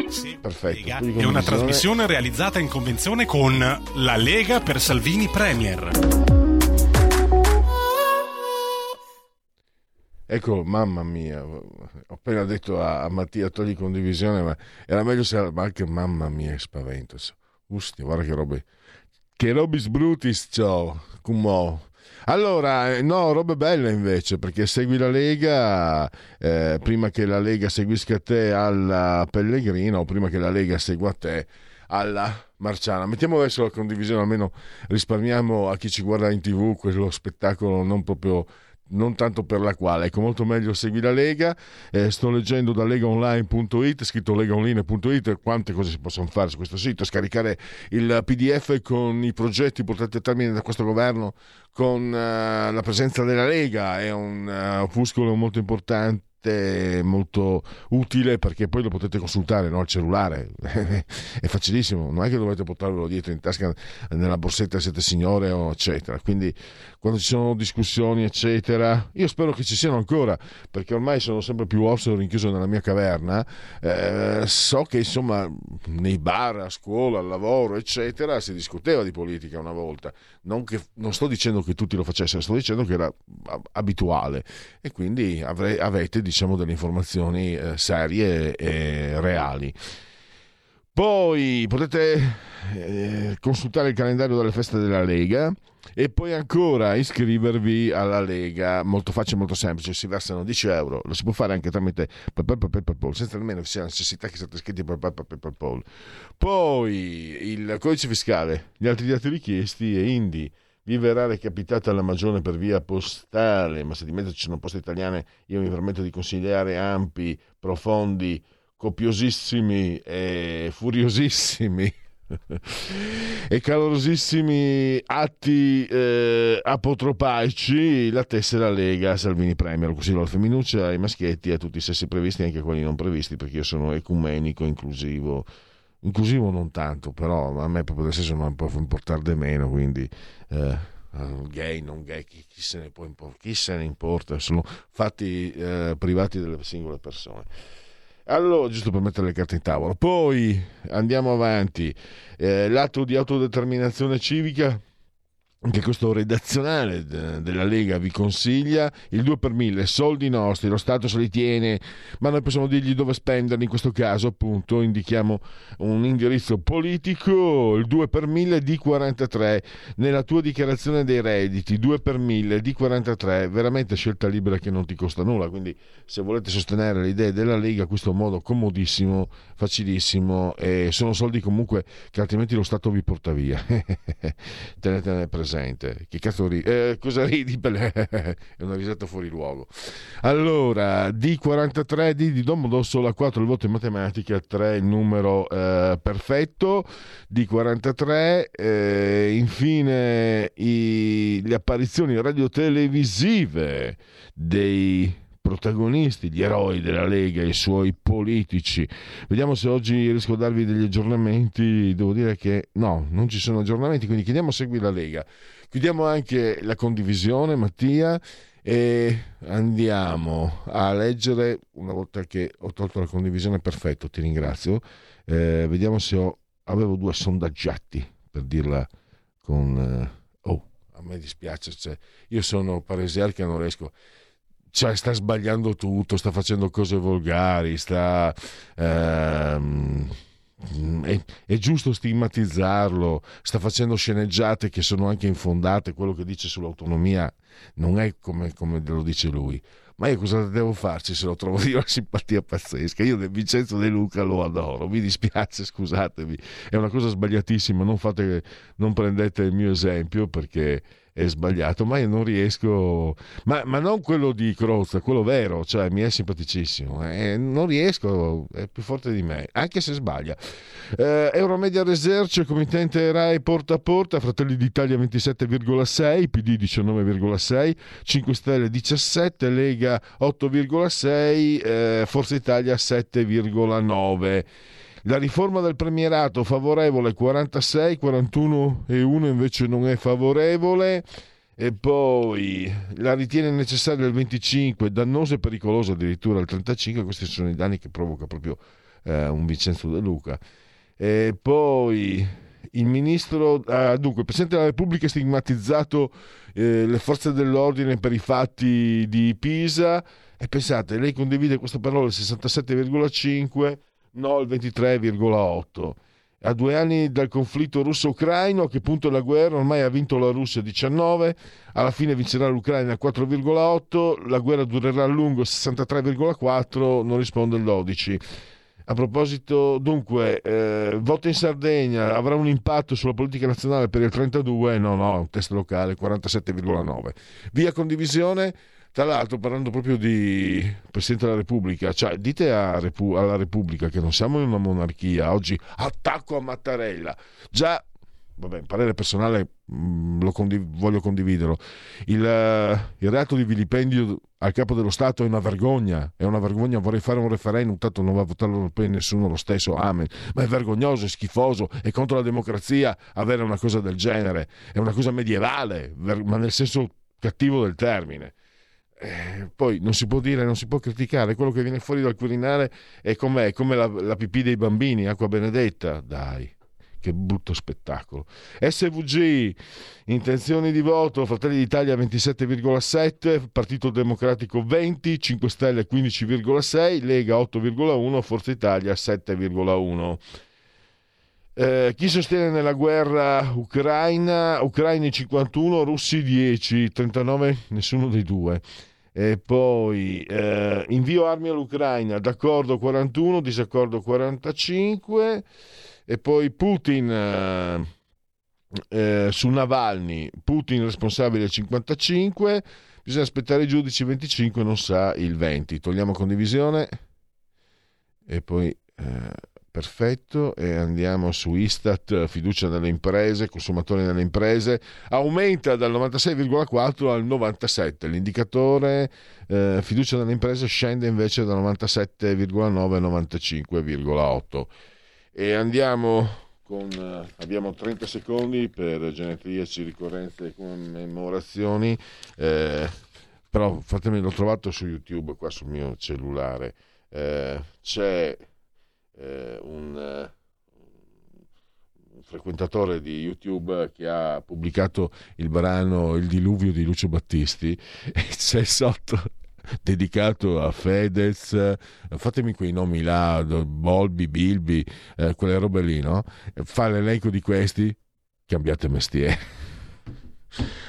Sì, Perfetto. È una trasmissione realizzata in convenzione con La Lega per Salvini Premier. Ecco, mamma mia, ho appena detto a, a Mattia togli condivisione, ma era meglio se... Ma anche mamma mia, spavento. Ustia, guarda che robe... Che robe sbrutis, ciao, come allora, eh, no, robe belle invece, perché segui la Lega, eh, prima che la Lega seguisca te alla Pellegrina o prima che la Lega segua te alla Marciana. Mettiamo adesso la condivisione, almeno risparmiamo a chi ci guarda in tv quello spettacolo non proprio non tanto per la quale, ecco molto meglio segui la Lega, eh, sto leggendo da legaonline.it, scritto legaonline.it, quante cose si possono fare su questo sito, scaricare il pdf con i progetti portati a termine da questo governo con uh, la presenza della Lega, è un uh, opuscolo molto importante molto utile perché poi lo potete consultare no? al cellulare. È facilissimo non è che dovete portarlo dietro in tasca nella borsetta siete signore o eccetera. Quindi quando ci sono discussioni eccetera io spero che ci siano ancora perché ormai sono sempre più osso rinchiuso nella mia caverna eh, so che insomma nei bar a scuola al lavoro eccetera si discuteva di politica una volta. Non, che, non sto dicendo che tutti lo facessero sto dicendo che era abituale. E quindi avre, avete diciamo delle informazioni eh, serie e reali. Poi potete eh, consultare il calendario delle feste della Lega e poi ancora iscrivervi alla Lega, molto facile, molto semplice, si versano 10 euro, lo si può fare anche tramite PayPal, senza nemmeno sia necessità che siate iscritti a PayPal. Poi il codice fiscale, gli altri dati richiesti e Indi vi verrà recapitata la magione per via postale, ma se di mezzo ci sono poste italiane io mi permetto di consigliare ampi, profondi, copiosissimi e furiosissimi e calorosissimi atti eh, apotropaici la tessera Lega Salvini Premier così lo femminuccia ai maschietti a tutti i sessi previsti anche quelli non previsti perché io sono ecumenico inclusivo inclusivo non tanto però a me proprio del senso non può importare di meno quindi eh, gay non gay chi, chi, se ne può import- chi se ne importa sono fatti eh, privati delle singole persone allora, giusto per mettere le carte in tavola. Poi andiamo avanti. Eh, l'atto di autodeterminazione civica anche questo redazionale della Lega vi consiglia il 2 per 1000 soldi nostri lo Stato se li tiene ma noi possiamo dirgli dove spenderli in questo caso appunto indichiamo un indirizzo politico il 2 per 1000 di 43 nella tua dichiarazione dei redditi 2 per 1000 di 43 veramente scelta libera che non ti costa nulla quindi se volete sostenere le idee della Lega questo è un modo comodissimo facilissimo e sono soldi comunque che altrimenti lo Stato vi porta via. Tenetene presente presente. Che cazzo ridi? Eh, cosa ridi? È una risata fuori luogo. Allora, D43, D di Domodossola, la 4 il voto in matematica, 3 il numero eh, perfetto, D43, eh, infine i, le apparizioni radiotelevisive dei protagonisti, gli eroi della Lega, i suoi politici. Vediamo se oggi riesco a darvi degli aggiornamenti. Devo dire che no, non ci sono aggiornamenti, quindi chiediamo segui la Lega. Chiudiamo anche la condivisione, Mattia, e andiamo a leggere, una volta che ho tolto la condivisione, perfetto, ti ringrazio. Eh, vediamo se ho, avevo due sondaggiati, per dirla con... Eh, oh, a me dispiace, cioè, io sono paresial che non riesco cioè, sta sbagliando tutto, sta facendo cose volgari, sta... Ehm, è, è, giusto stigmatizzarlo, sta facendo sceneggiate che sono anche infondate, quello che dice sull'autonomia non è come, come lo dice lui. Ma io cosa devo farci se lo trovo io una simpatia pazzesca? Io del Vincenzo De Luca lo adoro, mi dispiace, scusatemi, è una cosa sbagliatissima, non, fate, non prendete il mio esempio perché è sbagliato, ma io non riesco, ma, ma non quello di Crozza, quello vero, cioè mi è simpaticissimo, eh, non riesco, è più forte di me, anche se sbaglia. Eh, Euromedia Research, committente RAI porta a porta, Fratelli d'Italia 27,6, PD 19,6, 5 Stelle 17, Lega 8,6, eh, Forza Italia 7,9. La riforma del premierato favorevole 46, 41 e 1 invece non è favorevole. E poi la ritiene necessaria il 25, dannosa e pericolosa addirittura il 35, questi sono i danni che provoca proprio eh, un Vincenzo De Luca. E poi il ministro, ah, dunque, il Presidente della Repubblica ha stigmatizzato eh, le forze dell'ordine per i fatti di Pisa e pensate, lei condivide questa parola il 67,5 no il 23,8. A due anni dal conflitto russo-ucraino, a che punto la guerra? Ormai ha vinto la Russia 19, alla fine vincerà l'Ucraina 4,8, la guerra durerà a lungo 63,4, non risponde il 12. A proposito, dunque, eh, voto in Sardegna avrà un impatto sulla politica nazionale per il 32? No, no, un test locale 47,9. Via condivisione tra l'altro, parlando proprio di Presidente della Repubblica, cioè dite Repu- alla Repubblica che non siamo in una monarchia, oggi attacco a Mattarella. Già, vabbè, parere personale mh, condiv- voglio condividerlo. Il, uh, il, reato di vilipendio al capo dello Stato è una vergogna, è una vergogna, vorrei fare un referendum, tanto non va a votarlo per nessuno lo stesso, amen. Ma è vergognoso, è schifoso, è contro la democrazia avere una cosa del genere, è una cosa medievale, ver- ma nel senso cattivo del termine. Eh, poi non si può dire, non si può criticare, quello che viene fuori dal Quirinale è com'è, come la, la pipì dei bambini, acqua benedetta, dai, che brutto spettacolo. SVG, intenzioni di voto, Fratelli d'Italia 27,7, Partito Democratico 20, 5 Stelle 15,6, Lega 8,1, Forza Italia 7,1. Eh, chi sostiene nella guerra ucraina? Ucraini 51, russi 10, 39 nessuno dei due. E poi eh, invio armi all'Ucraina, d'accordo 41, disaccordo 45. E poi Putin eh, eh, su Navalny, Putin responsabile 55. Bisogna aspettare i giudici 25, non sa il 20. Togliamo condivisione. E poi eh, Perfetto, e andiamo su Istat, fiducia nelle imprese, consumatori nelle imprese, aumenta dal 96,4 al 97, l'indicatore eh, fiducia nelle imprese scende invece da 97,9 a 95,8. E andiamo con, eh, abbiamo 30 secondi per genetriaci, ricorrenze e commemorazioni, eh, però fatemi, l'ho trovato su YouTube qua sul mio cellulare, eh, c'è eh, un, uh, frequentatore di YouTube che ha pubblicato il brano Il diluvio di Lucio Battisti e c'è sotto dedicato a Fedez, fatemi quei nomi là, Bolbi, Bilbi, eh, quelle robe lì, no? Fa l'elenco di questi, cambiate mestiere.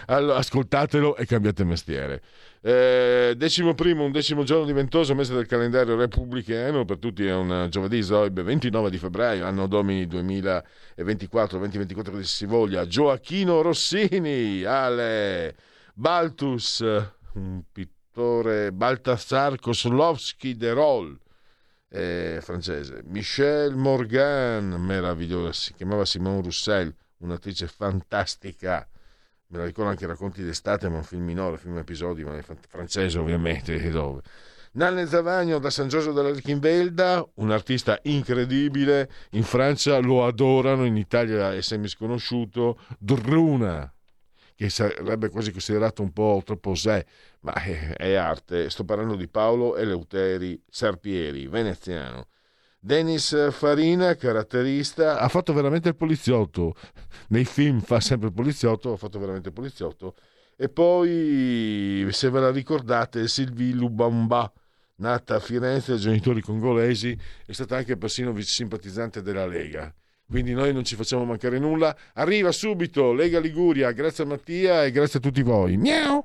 Allora, ascoltatelo e cambiate mestiere. Eh, decimo primo, undecimo giorno di ventoso mese del calendario repubblicano, per tutti è un giovedì Zoib, 29 di febbraio, anno domini 2024, 2024 di si voglia, Gioacchino Rossini, Ale, Baltus, un pittore, Baltasar Koslowski de Roll, eh, francese, Michel Morgan, meravigliosa, si chiamava Simone Roussel, un'attrice fantastica, me la ricordo anche i racconti d'estate, ma un film minore, film episodi, ma francese ovviamente, dove. Nanne Zavagno da San Giorgio della Richinvelda, un artista incredibile, in Francia lo adorano, in Italia è semi sconosciuto, Druna, che sarebbe quasi considerato un po' troppo sé, ma è, è arte. Sto parlando di Paolo Eleuteri Serpieri, veneziano. Dennis Farina, caratterista, ha fatto veramente il poliziotto. Nei film fa sempre il poliziotto, ha fatto veramente il poliziotto. E poi, se ve la ricordate, Sylvie Lubamba, nata a Firenze da genitori congolesi, è stata anche persino simpatizzante della Lega. Quindi noi non ci facciamo mancare nulla. Arriva subito Lega Liguria, grazie a Mattia e grazie a tutti voi. Miau!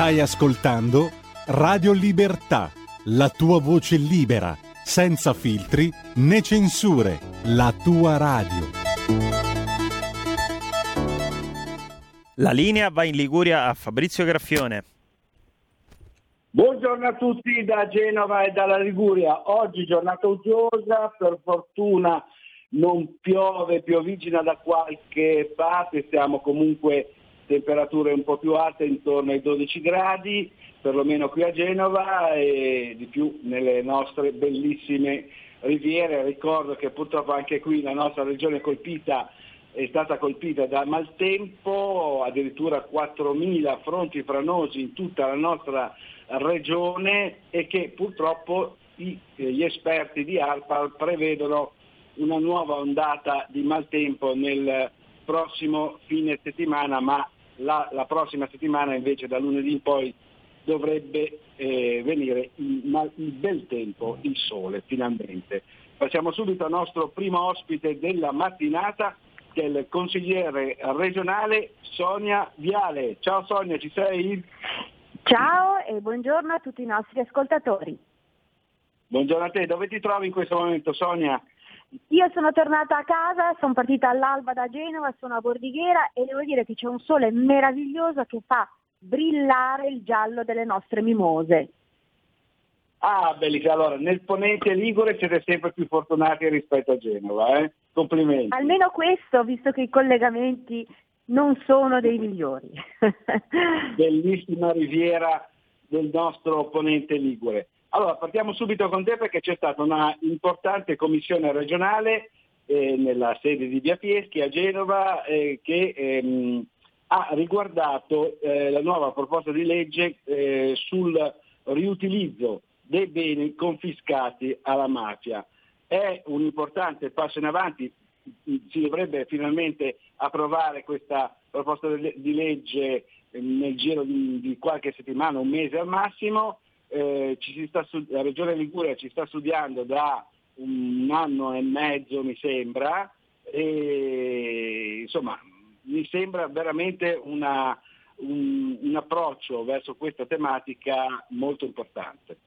Stai ascoltando Radio Libertà, la tua voce libera, senza filtri né censure, la tua radio. La linea va in Liguria a Fabrizio Graffione. Buongiorno a tutti da Genova e dalla Liguria. Oggi giornata uggiosa, per fortuna non piove, piovigina da qualche parte, siamo comunque temperature un po' più alte, intorno ai 12 gradi, perlomeno qui a Genova e di più nelle nostre bellissime riviere. Ricordo che purtroppo anche qui la nostra regione colpita è stata colpita da maltempo, addirittura 4.000 fronti franosi in tutta la nostra regione e che purtroppo gli esperti di ARPA prevedono una nuova ondata di maltempo nel prossimo fine settimana, ma la, la prossima settimana invece da lunedì in poi dovrebbe eh, venire il, il bel tempo, il sole finalmente. Passiamo subito al nostro primo ospite della mattinata che è il consigliere regionale Sonia Viale. Ciao Sonia, ci sei? Ciao e buongiorno a tutti i nostri ascoltatori. Buongiorno a te, dove ti trovi in questo momento Sonia? Io sono tornata a casa, sono partita all'alba da Genova, sono a Bordighera e devo dire che c'è un sole meraviglioso che fa brillare il giallo delle nostre mimose. Ah, bellissimo. Allora, nel ponente Ligure siete sempre più fortunati rispetto a Genova, eh? Complimenti. Almeno questo, visto che i collegamenti non sono dei migliori. Bellissima riviera del nostro ponente Ligure. Allora, partiamo subito con te perché c'è stata una importante commissione regionale eh, nella sede di Via Fieschi a Genova eh, che ehm, ha riguardato eh, la nuova proposta di legge eh, sul riutilizzo dei beni confiscati alla mafia. È un importante passo in avanti, si dovrebbe finalmente approvare questa proposta di legge nel giro di qualche settimana, un mese al massimo. Eh, sta, la Regione Liguria ci sta studiando da un anno e mezzo, mi sembra, e insomma mi sembra veramente una, un, un approccio verso questa tematica molto importante.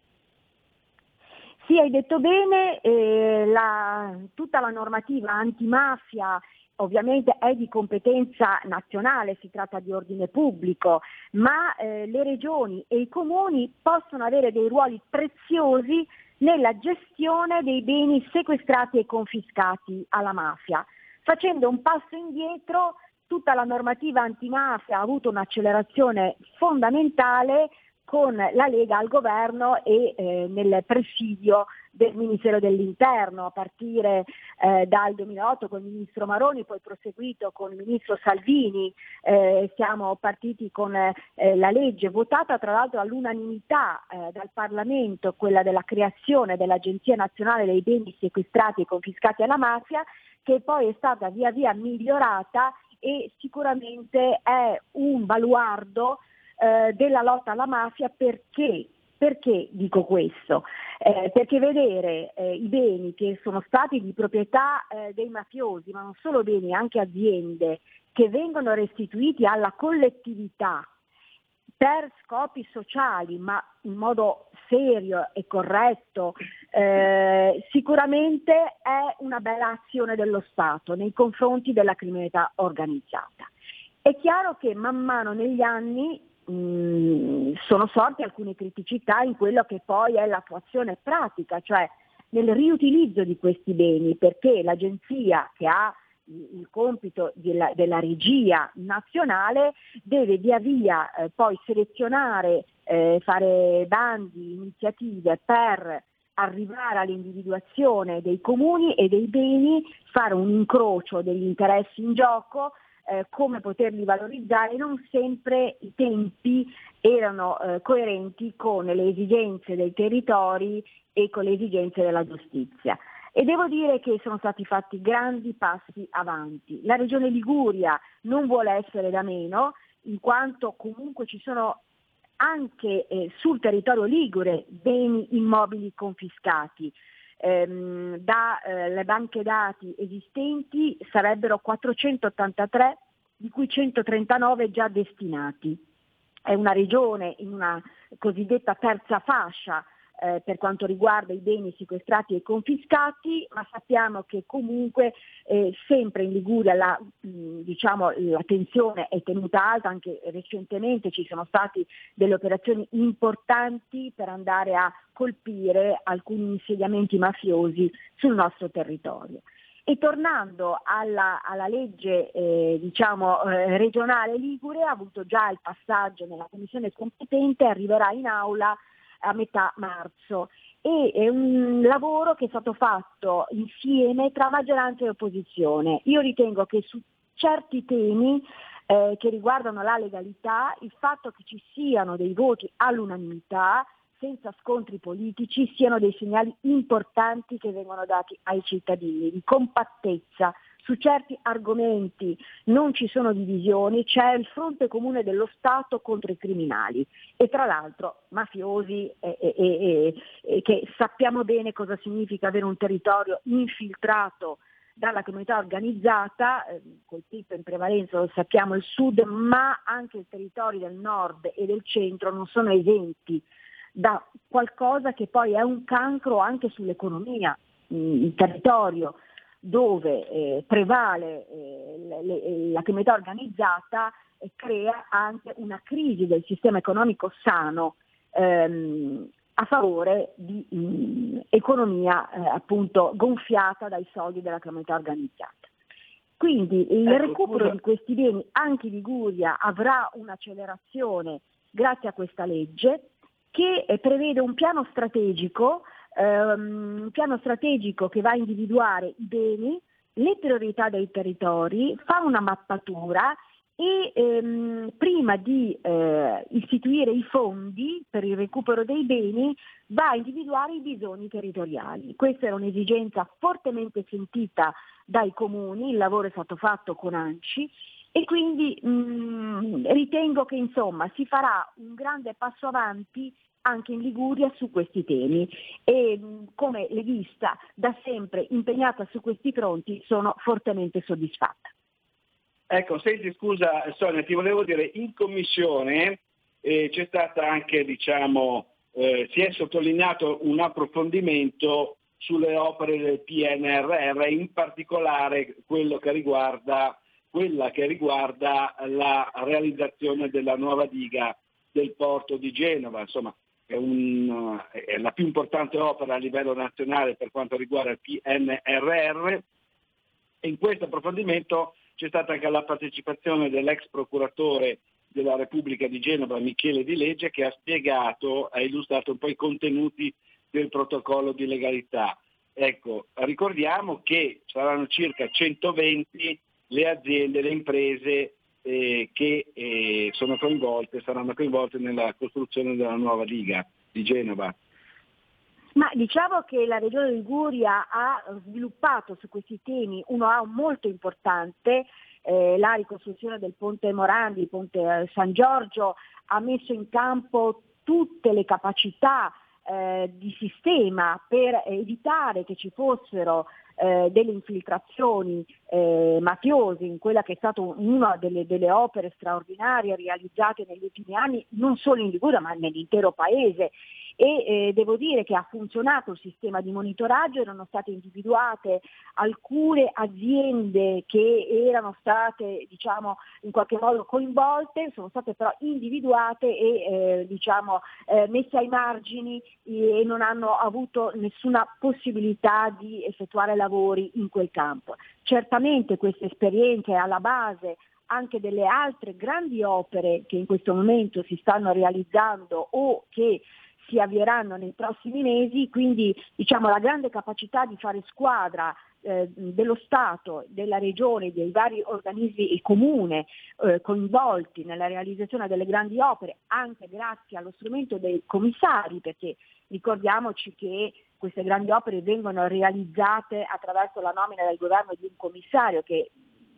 Sì, hai detto bene, eh, la, tutta la normativa antimafia ovviamente è di competenza nazionale, si tratta di ordine pubblico, ma eh, le regioni e i comuni possono avere dei ruoli preziosi nella gestione dei beni sequestrati e confiscati alla mafia. Facendo un passo indietro, tutta la normativa antimafia ha avuto un'accelerazione fondamentale con la Lega al governo e eh, nel presidio del Ministero dell'Interno a partire eh, dal 2008 con il Ministro Maroni, poi proseguito con il Ministro Salvini, eh, siamo partiti con eh, la legge votata tra l'altro all'unanimità eh, dal Parlamento, quella della creazione dell'Agenzia Nazionale dei Beni Sequestrati e Confiscati alla Mafia, che poi è stata via via migliorata e sicuramente è un baluardo eh, della lotta alla mafia perché perché dico questo? Eh, perché vedere eh, i beni che sono stati di proprietà eh, dei mafiosi, ma non solo beni, anche aziende, che vengono restituiti alla collettività per scopi sociali, ma in modo serio e corretto, eh, sicuramente è una bella azione dello Stato nei confronti della criminalità organizzata. È chiaro che man mano negli anni mh, sono sorte alcune criticità in quello che poi è l'attuazione pratica, cioè nel riutilizzo di questi beni, perché l'agenzia che ha il compito della, della regia nazionale deve via via eh, poi selezionare, eh, fare bandi, iniziative per arrivare all'individuazione dei comuni e dei beni, fare un incrocio degli interessi in gioco, eh, come poterli valorizzare, non sempre i tempi erano eh, coerenti con le esigenze dei territori e con le esigenze della giustizia. E devo dire che sono stati fatti grandi passi avanti. La Regione Liguria non vuole essere da meno, in quanto comunque ci sono anche eh, sul territorio ligure beni immobili confiscati ehm, dalle eh, banche dati esistenti sarebbero 483, di cui 139 già destinati. È una regione in una cosiddetta terza fascia eh, per quanto riguarda i beni sequestrati e confiscati, ma sappiamo che comunque eh, sempre in Liguria la, mh, diciamo, la tensione è tenuta alta, anche recentemente ci sono state delle operazioni importanti per andare a colpire alcuni insediamenti mafiosi sul nostro territorio. E tornando alla, alla legge eh, diciamo, eh, regionale Ligure, ha avuto già il passaggio nella commissione competente, arriverà in aula a metà marzo e è un lavoro che è stato fatto insieme tra maggioranza e opposizione. Io ritengo che su certi temi eh, che riguardano la legalità, il fatto che ci siano dei voti all'unanimità senza scontri politici siano dei segnali importanti che vengono dati ai cittadini, di compattezza. Su certi argomenti non ci sono divisioni, c'è il fronte comune dello Stato contro i criminali e tra l'altro mafiosi e, e, e, che sappiamo bene cosa significa avere un territorio infiltrato dalla comunità organizzata, eh, colpito in prevalenza, lo sappiamo, il sud, ma anche i territori del nord e del centro non sono esenti da qualcosa che poi è un cancro anche sull'economia, il territorio dove eh, prevale eh, la criminalità organizzata eh, crea anche una crisi del sistema economico sano ehm, a favore di mh, mm, economia eh, appunto gonfiata dai soldi della criminalità organizzata. Quindi il ecco, recupero scusa. di questi beni anche in Liguria avrà un'accelerazione grazie a questa legge che eh, prevede un piano strategico, ehm, un piano strategico che va a individuare i beni, le priorità dei territori, fa una mappatura e ehm, prima di eh, istituire i fondi per il recupero dei beni va a individuare i bisogni territoriali. Questa era un'esigenza fortemente sentita dai comuni, il lavoro è stato fatto con ANCI e quindi mh, mm, ritengo che insomma si farà un grande passo avanti anche in Liguria su questi temi e mm, come leghista da sempre impegnata su questi fronti sono fortemente soddisfatta. Ecco, senti scusa Sonia, ti volevo dire, in commissione eh, c'è stata anche, diciamo, eh, si è sottolineato un approfondimento sulle opere del PNRR, in particolare che riguarda quella che riguarda la realizzazione della nuova diga del porto di Genova, insomma è, un, è, la più importante opera a livello nazionale per quanto riguarda il PNRR in questo approfondimento c'è stata anche la partecipazione dell'ex procuratore della Repubblica di Genova, Michele Di Legge, che ha spiegato, ha illustrato un po' i contenuti del protocollo di legalità. Ecco, ricordiamo che saranno circa 120 le aziende, le imprese eh, che eh, sono coinvolte, saranno coinvolte nella costruzione della nuova Liga di Genova. Ma diciamo che la Regione Liguria ha sviluppato su questi temi uno A molto importante, eh, la ricostruzione del ponte Morandi, il ponte eh, San Giorgio, ha messo in campo tutte le capacità eh, di sistema per evitare che ci fossero eh, delle infiltrazioni eh, mafiose in quella che è stata una delle, delle, opere straordinarie realizzate negli ultimi anni, non solo in Liguria ma nell'intero paese e eh, devo dire che ha funzionato il sistema di monitoraggio, erano state individuate alcune aziende che erano state diciamo, in qualche modo coinvolte, sono state però individuate e eh, diciamo, eh, messe ai margini e non hanno avuto nessuna possibilità di effettuare lavori in quel campo. Certamente questa esperienza è alla base anche delle altre grandi opere che in questo momento si stanno realizzando o che si avvieranno nei prossimi mesi, quindi diciamo, la grande capacità di fare squadra eh, dello Stato, della Regione, dei vari organismi e comune eh, coinvolti nella realizzazione delle grandi opere, anche grazie allo strumento dei commissari, perché ricordiamoci che queste grandi opere vengono realizzate attraverso la nomina del governo di un commissario che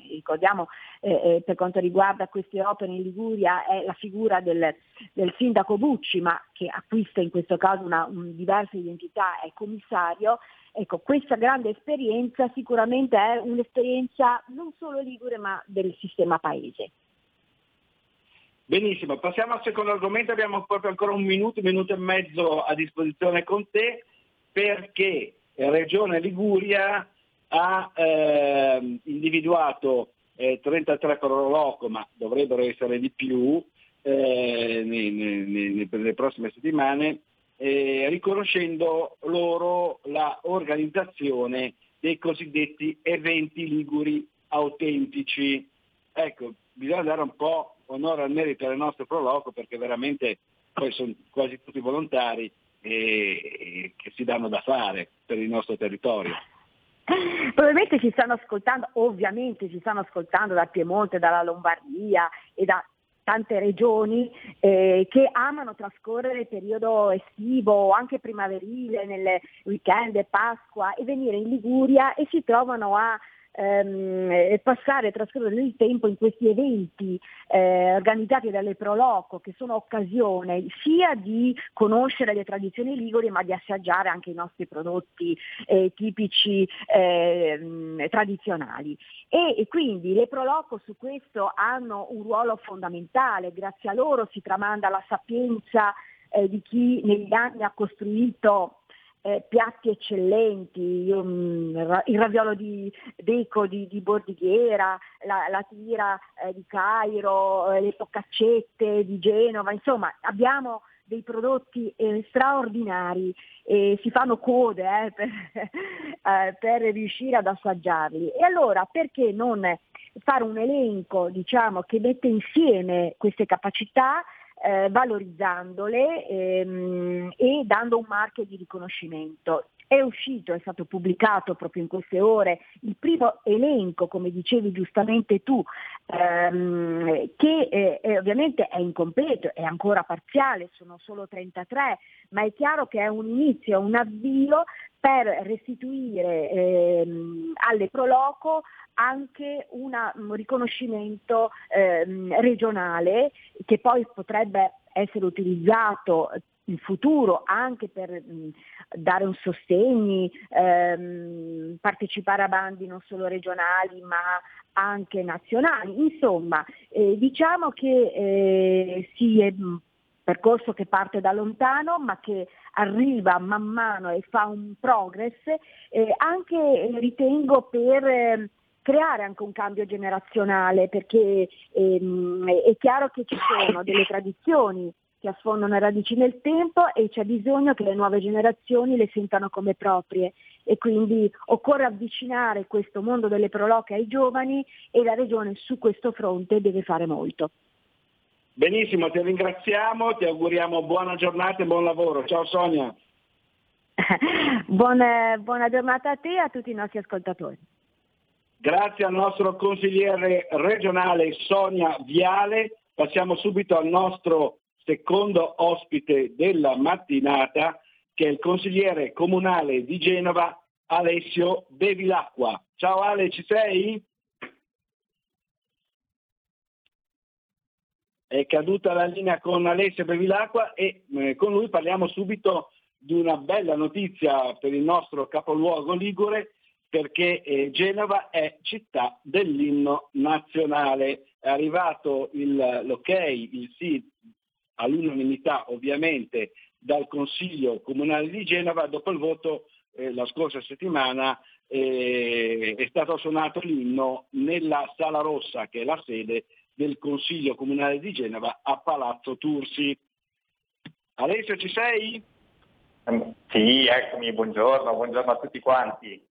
ricordiamo eh, eh, per quanto riguarda queste opere in Liguria è la figura del, del sindaco Bucci, ma che acquista in questo caso una un diversa identità, è commissario. Ecco, questa grande esperienza sicuramente è un'esperienza non solo ligure ma del sistema paese. Benissimo, passiamo al secondo argomento, abbiamo proprio ancora un minuto, un minuto e mezzo a disposizione con te perché Regione Liguria ha eh, individuato eh, 33 proloco, ma dovrebbero essere di più eh, nelle prossime settimane, eh, riconoscendo loro l'organizzazione dei cosiddetti eventi liguri autentici. Ecco, bisogna dare un po' onore al merito del nostro proloco perché veramente poi sono quasi tutti volontari e, che si danno da fare per il nostro territorio. Probabilmente ci stanno ascoltando, ovviamente ci stanno ascoltando dal Piemonte, dalla Lombardia e da tante regioni eh, che amano trascorrere il periodo estivo o anche primaverile, nelle weekend Pasqua e venire in Liguria e si trovano a ehm, passare, trascorrere il tempo in questi eventi eh, organizzati dalle Proloco, che sono occasione sia di conoscere le tradizioni liguri, ma di assaggiare anche i nostri prodotti eh, tipici eh, tradizionali. E, e, quindi le Proloco su questo hanno un ruolo fondamentale, grazie a loro si tramanda la sapienza eh, di chi negli anni ha costruito eh, piatti eccellenti, io, mm, il raviolo di Deco di, di Bordighiera, la, la tira eh, di Cairo, eh, le focaccette di Genova, insomma abbiamo dei prodotti eh, straordinari e si fanno code eh, per, eh, per, riuscire ad assaggiarli. E allora perché non fare un elenco diciamo, che mette insieme queste capacità eh, valorizzandole ehm, e dando un marchio di riconoscimento. È uscito, è stato pubblicato proprio in queste ore il primo elenco, come dicevi giustamente tu, ehm, che eh, ovviamente è incompleto, è ancora parziale, sono solo 33, ma è chiaro che è un inizio, un avvio per restituire ehm, alle Proloco anche una, un riconoscimento ehm, regionale che poi potrebbe essere utilizzato in futuro anche per mh, dare un sostegno, ehm, partecipare a bandi non solo regionali ma anche nazionali. Insomma, eh, diciamo che eh, si è percorso che parte da lontano ma che arriva man mano e fa un progress eh, anche ritengo per ehm, creare anche un cambio generazionale perché ehm, è chiaro che ci sono delle tradizioni che affondano radici nel tempo e c'è bisogno che le nuove generazioni le sentano come proprie e quindi occorre avvicinare questo mondo delle proloche ai giovani e la Regione su questo fronte deve fare molto. Benissimo, ti ringraziamo, ti auguriamo buona giornata e buon lavoro. Ciao Sonia. buona, buona giornata a te e a tutti i nostri ascoltatori. Grazie al nostro consigliere regionale Sonia Viale. Passiamo subito al nostro secondo ospite della mattinata, che è il consigliere comunale di Genova, Alessio Bevilacqua. Ciao Ale, ci sei? È caduta la linea con Alessio Bevilacqua e eh, con lui parliamo subito di una bella notizia per il nostro capoluogo Ligure perché eh, Genova è città dell'inno nazionale. È arrivato il, l'ok, il sì all'unanimità ovviamente dal Consiglio Comunale di Genova dopo il voto eh, la scorsa settimana eh, è stato suonato l'inno nella Sala Rossa che è la sede del Consiglio Comunale di Genova a Palazzo Tursi. Alessio ci sei? Sì, eccomi, buongiorno, buongiorno a tutti quanti.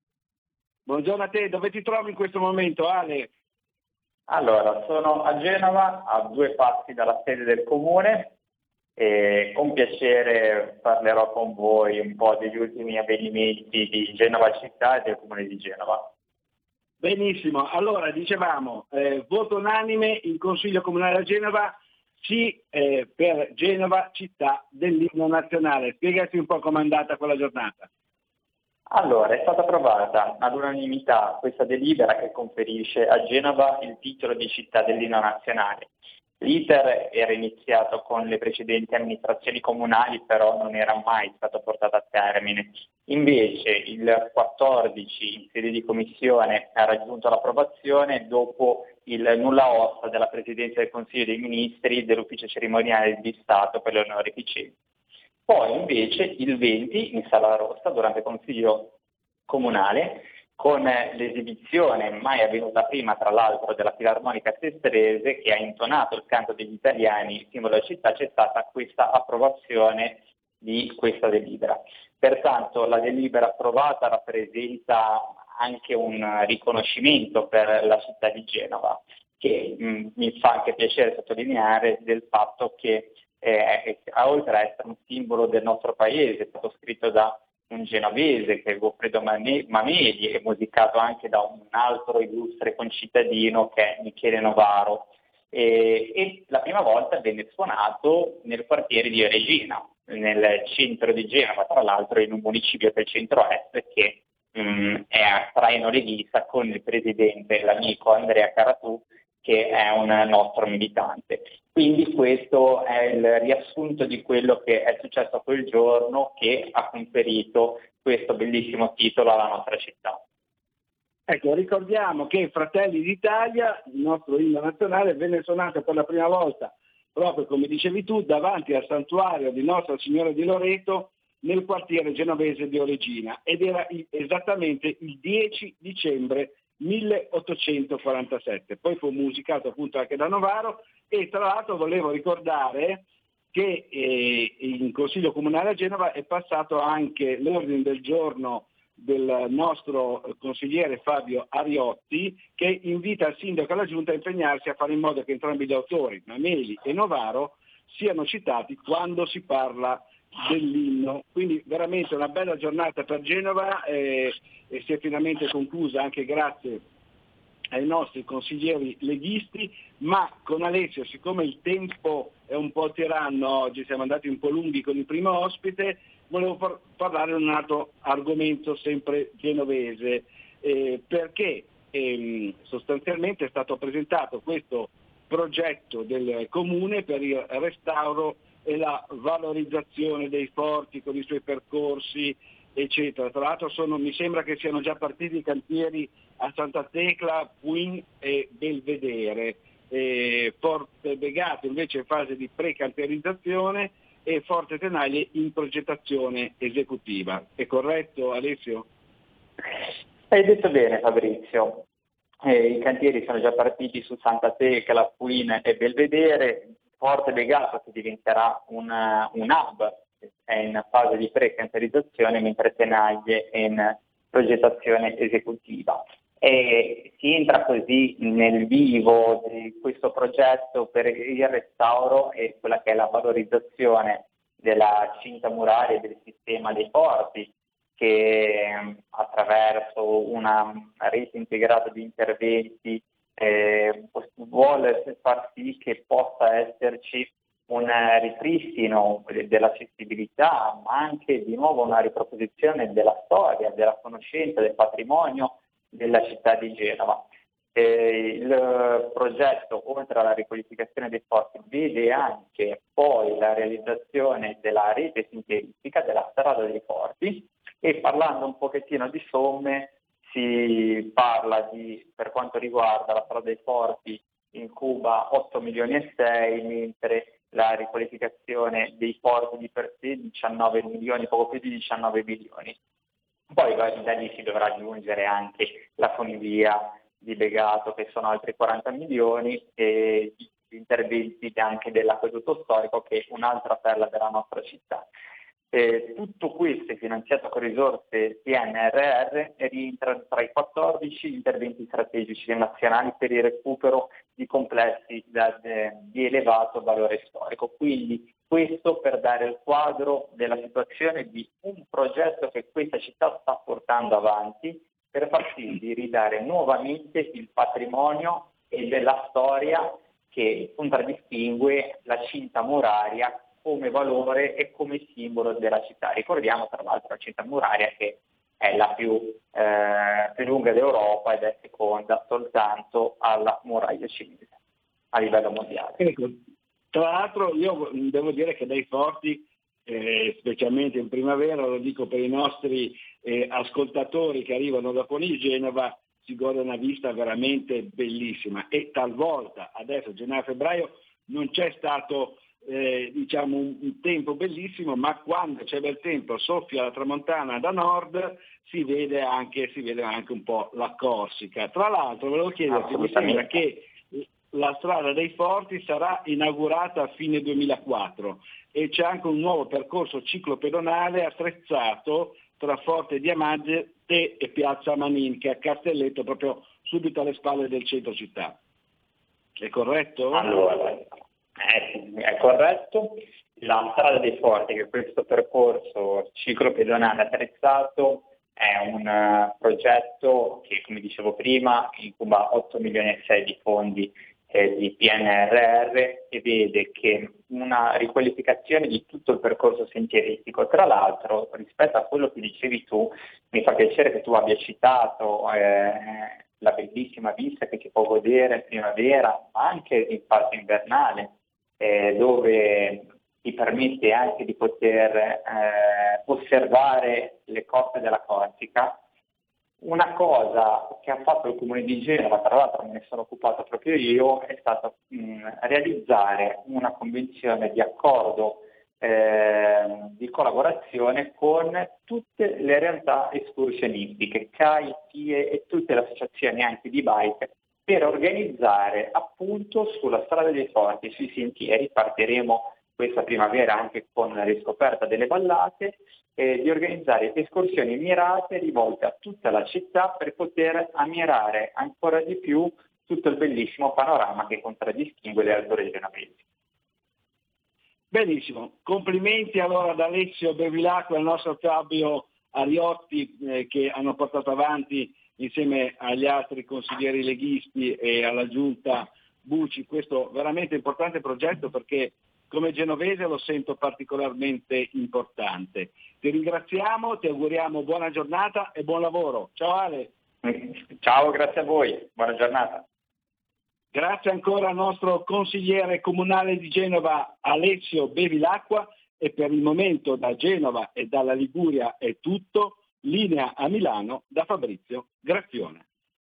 Buongiorno a te, dove ti trovi in questo momento Ale? Allora, sono a Genova, a due passi dalla sede del comune e con piacere parlerò con voi un po' degli ultimi avvenimenti di Genova città e del comune di Genova. Benissimo, allora dicevamo, eh, voto unanime in Consiglio Comunale a Genova, sì eh, per Genova città dell'inno nazionale. Spiegaci un po' com'è andata quella giornata. Allora, è stata approvata all'unanimità questa delibera che conferisce a Genova il titolo di città dell'inno nazionale. L'iter era iniziato con le precedenti amministrazioni comunali, però non era mai stato portato a termine. Invece il 14 in sede di commissione ha raggiunto l'approvazione dopo il nulla osta della Presidenza del Consiglio dei Ministri dell'Ufficio Cerimoniale di Stato per le onorificenze. Poi invece il 20 in Sala Rossa, durante il Consiglio Comunale, con l'esibizione mai avvenuta prima, tra l'altro, della Filarmonica Sestrese che ha intonato il canto degli italiani, simbolo della città, c'è stata questa approvazione di questa delibera. Pertanto la delibera approvata rappresenta anche un riconoscimento per la città di Genova, che mh, mi fa anche piacere sottolineare del fatto che eh, oltre a essere un simbolo del nostro paese, è stato scritto da un genovese che è Goffredo Mameli e musicato anche da un altro illustre concittadino che è Michele Novaro. E, e la prima volta venne suonato nel quartiere di Regina, nel centro di Genova, tra l'altro in un municipio del centro-est che mh, mm, è a traino leghista con il presidente, l'amico Andrea Caratù, che è un nostro militante. Quindi questo è il riassunto di quello che è successo quel giorno che ha conferito questo bellissimo titolo alla nostra città. Ecco, ricordiamo che Fratelli d'Italia, il nostro inno nazionale, venne suonato per la prima volta, proprio come dicevi tu, davanti al santuario di Nostra Signora di Loreto nel quartiere genovese di Oregina ed era esattamente il 10 dicembre 1847. Poi fu musicato appunto anche da Novaro e tra l'altro volevo ricordare che eh, in Consiglio Comunale a Genova è passato anche l'ordine del giorno del nostro consigliere Fabio Ariotti che invita il sindaco e la giunta a impegnarsi a fare in modo che entrambi gli autori, Mameli e Novaro, siano citati quando si parla dell'inno. Quindi veramente una bella giornata per Genova eh, e si è finalmente conclusa anche grazie ai nostri consiglieri leghisti, ma con Alessio, siccome il tempo è un po' tiranno oggi, siamo andati un po' lunghi con il primo ospite, volevo par- parlare di un altro argomento sempre genovese, eh, perché ehm, sostanzialmente è stato presentato questo progetto del comune per il restauro e la valorizzazione dei porti con i suoi percorsi, eccetera. Tra l'altro sono, mi sembra che siano già partiti i cantieri a Santa Tecla, Puin e Belvedere. E Forte Begato invece in fase di pre-cantierizzazione e Forte Tenaglie in progettazione esecutiva. È corretto Alessio? Hai detto bene Fabrizio. Eh, I cantieri sono già partiti su Santa Tecla, Puin e Belvedere, Forte Begato che diventerà un, un hub, è in fase di pre-cancerizzazione, mentre Tenaglie è in progettazione esecutiva. E si entra così nel vivo di questo progetto per il restauro e quella che è la valorizzazione della cinta muraria e del sistema dei porti che attraverso una rete integrata di interventi eh, vuole far sì che possa esserci un ripristino dell'accessibilità, ma anche di nuovo una riproposizione della storia, della conoscenza, del patrimonio della città di Genova. Eh, il progetto, oltre alla riqualificazione dei porti, vede anche poi la realizzazione della rete sintetica della strada dei porti e parlando un pochettino di somme si parla di, per quanto riguarda la strada dei porti in Cuba 8 milioni e 6, mentre la riqualificazione dei porti di per sé 19 milioni, poco più di 19 milioni. Poi da lì si dovrà aggiungere anche la funivia di Begato che sono altri 40 milioni e gli interventi anche dell'acquedotto storico che è un'altra perla della nostra città. Eh, tutto questo è finanziato con risorse PNRR e rientra tra i 14 interventi strategici nazionali per il recupero di complessi da, de, di elevato valore storico. Quindi questo per dare il quadro della situazione di un progetto che questa città sta portando avanti per far sì di ridare nuovamente il patrimonio e della storia che contraddistingue la cinta muraria come valore e come simbolo della città. Ricordiamo tra l'altro la città muraria che è la più, eh, più lunga d'Europa ed è seconda soltanto alla muraglia cinese a livello mondiale. Ecco, tra l'altro io devo dire che dai forti, eh, specialmente in primavera, lo dico per i nostri eh, ascoltatori che arrivano da Poni Genova, si gode una vista veramente bellissima e talvolta adesso gennaio-febbraio non c'è stato eh, diciamo un, un, tempo bellissimo, ma quando c'è bel tempo, soffia la tramontana da nord, si vede anche, si vede anche un po' la Corsica. Tra l'altro volevo chiederti, mi sembra che la strada dei Forti sarà inaugurata a fine 2004 e c'è anche un nuovo percorso ciclopedonale attrezzato tra Forte Diamante e Piazza Manin, che è a Castelletto, proprio subito alle spalle del centro città. È corretto? Allora, è, è corretto. La strada dei Forti, che questo percorso ciclopedonale attrezzato, è un uh, progetto che, come dicevo prima, incuba 8 milioni e 6 di fondi eh, di PNRR e vede che una riqualificazione di tutto il percorso sentieristico, tra l'altro rispetto a quello che dicevi tu, mi fa piacere che tu abbia citato eh, la bellissima vista che si può godere in primavera, ma anche in fase invernale, eh, dove ti permette anche di poter eh, osservare le coste della Corsica. Una cosa che ha fatto il comune di Genova, tra l'altro me ne sono occupato proprio io, è stato mh, realizzare una convenzione di accordo eh, di collaborazione con tutte le realtà escursionistiche, CAI, TIE e tutte le associazioni anche di bike per organizzare appunto sulla strada dei forti, sui sentieri, partiremo questa primavera anche con la riscoperta delle vallate, eh, di organizzare escursioni mirate rivolte a tutta la città per poter ammirare ancora di più tutto il bellissimo panorama che contraddistingue le alture genovesi. Benissimo, complimenti allora ad Alessio Bevilacqua e al nostro Fabio Ariotti eh, che hanno portato avanti insieme agli altri consiglieri leghisti e alla giunta Buci questo veramente importante progetto perché come genovese lo sento particolarmente importante. Ti ringraziamo, ti auguriamo buona giornata e buon lavoro. Ciao Ale. Ciao, grazie a voi, buona giornata. Grazie ancora al nostro consigliere comunale di Genova Alessio Bevilacqua e per il momento da Genova e dalla Liguria è tutto. Linea a Milano da Fabrizio Graffione.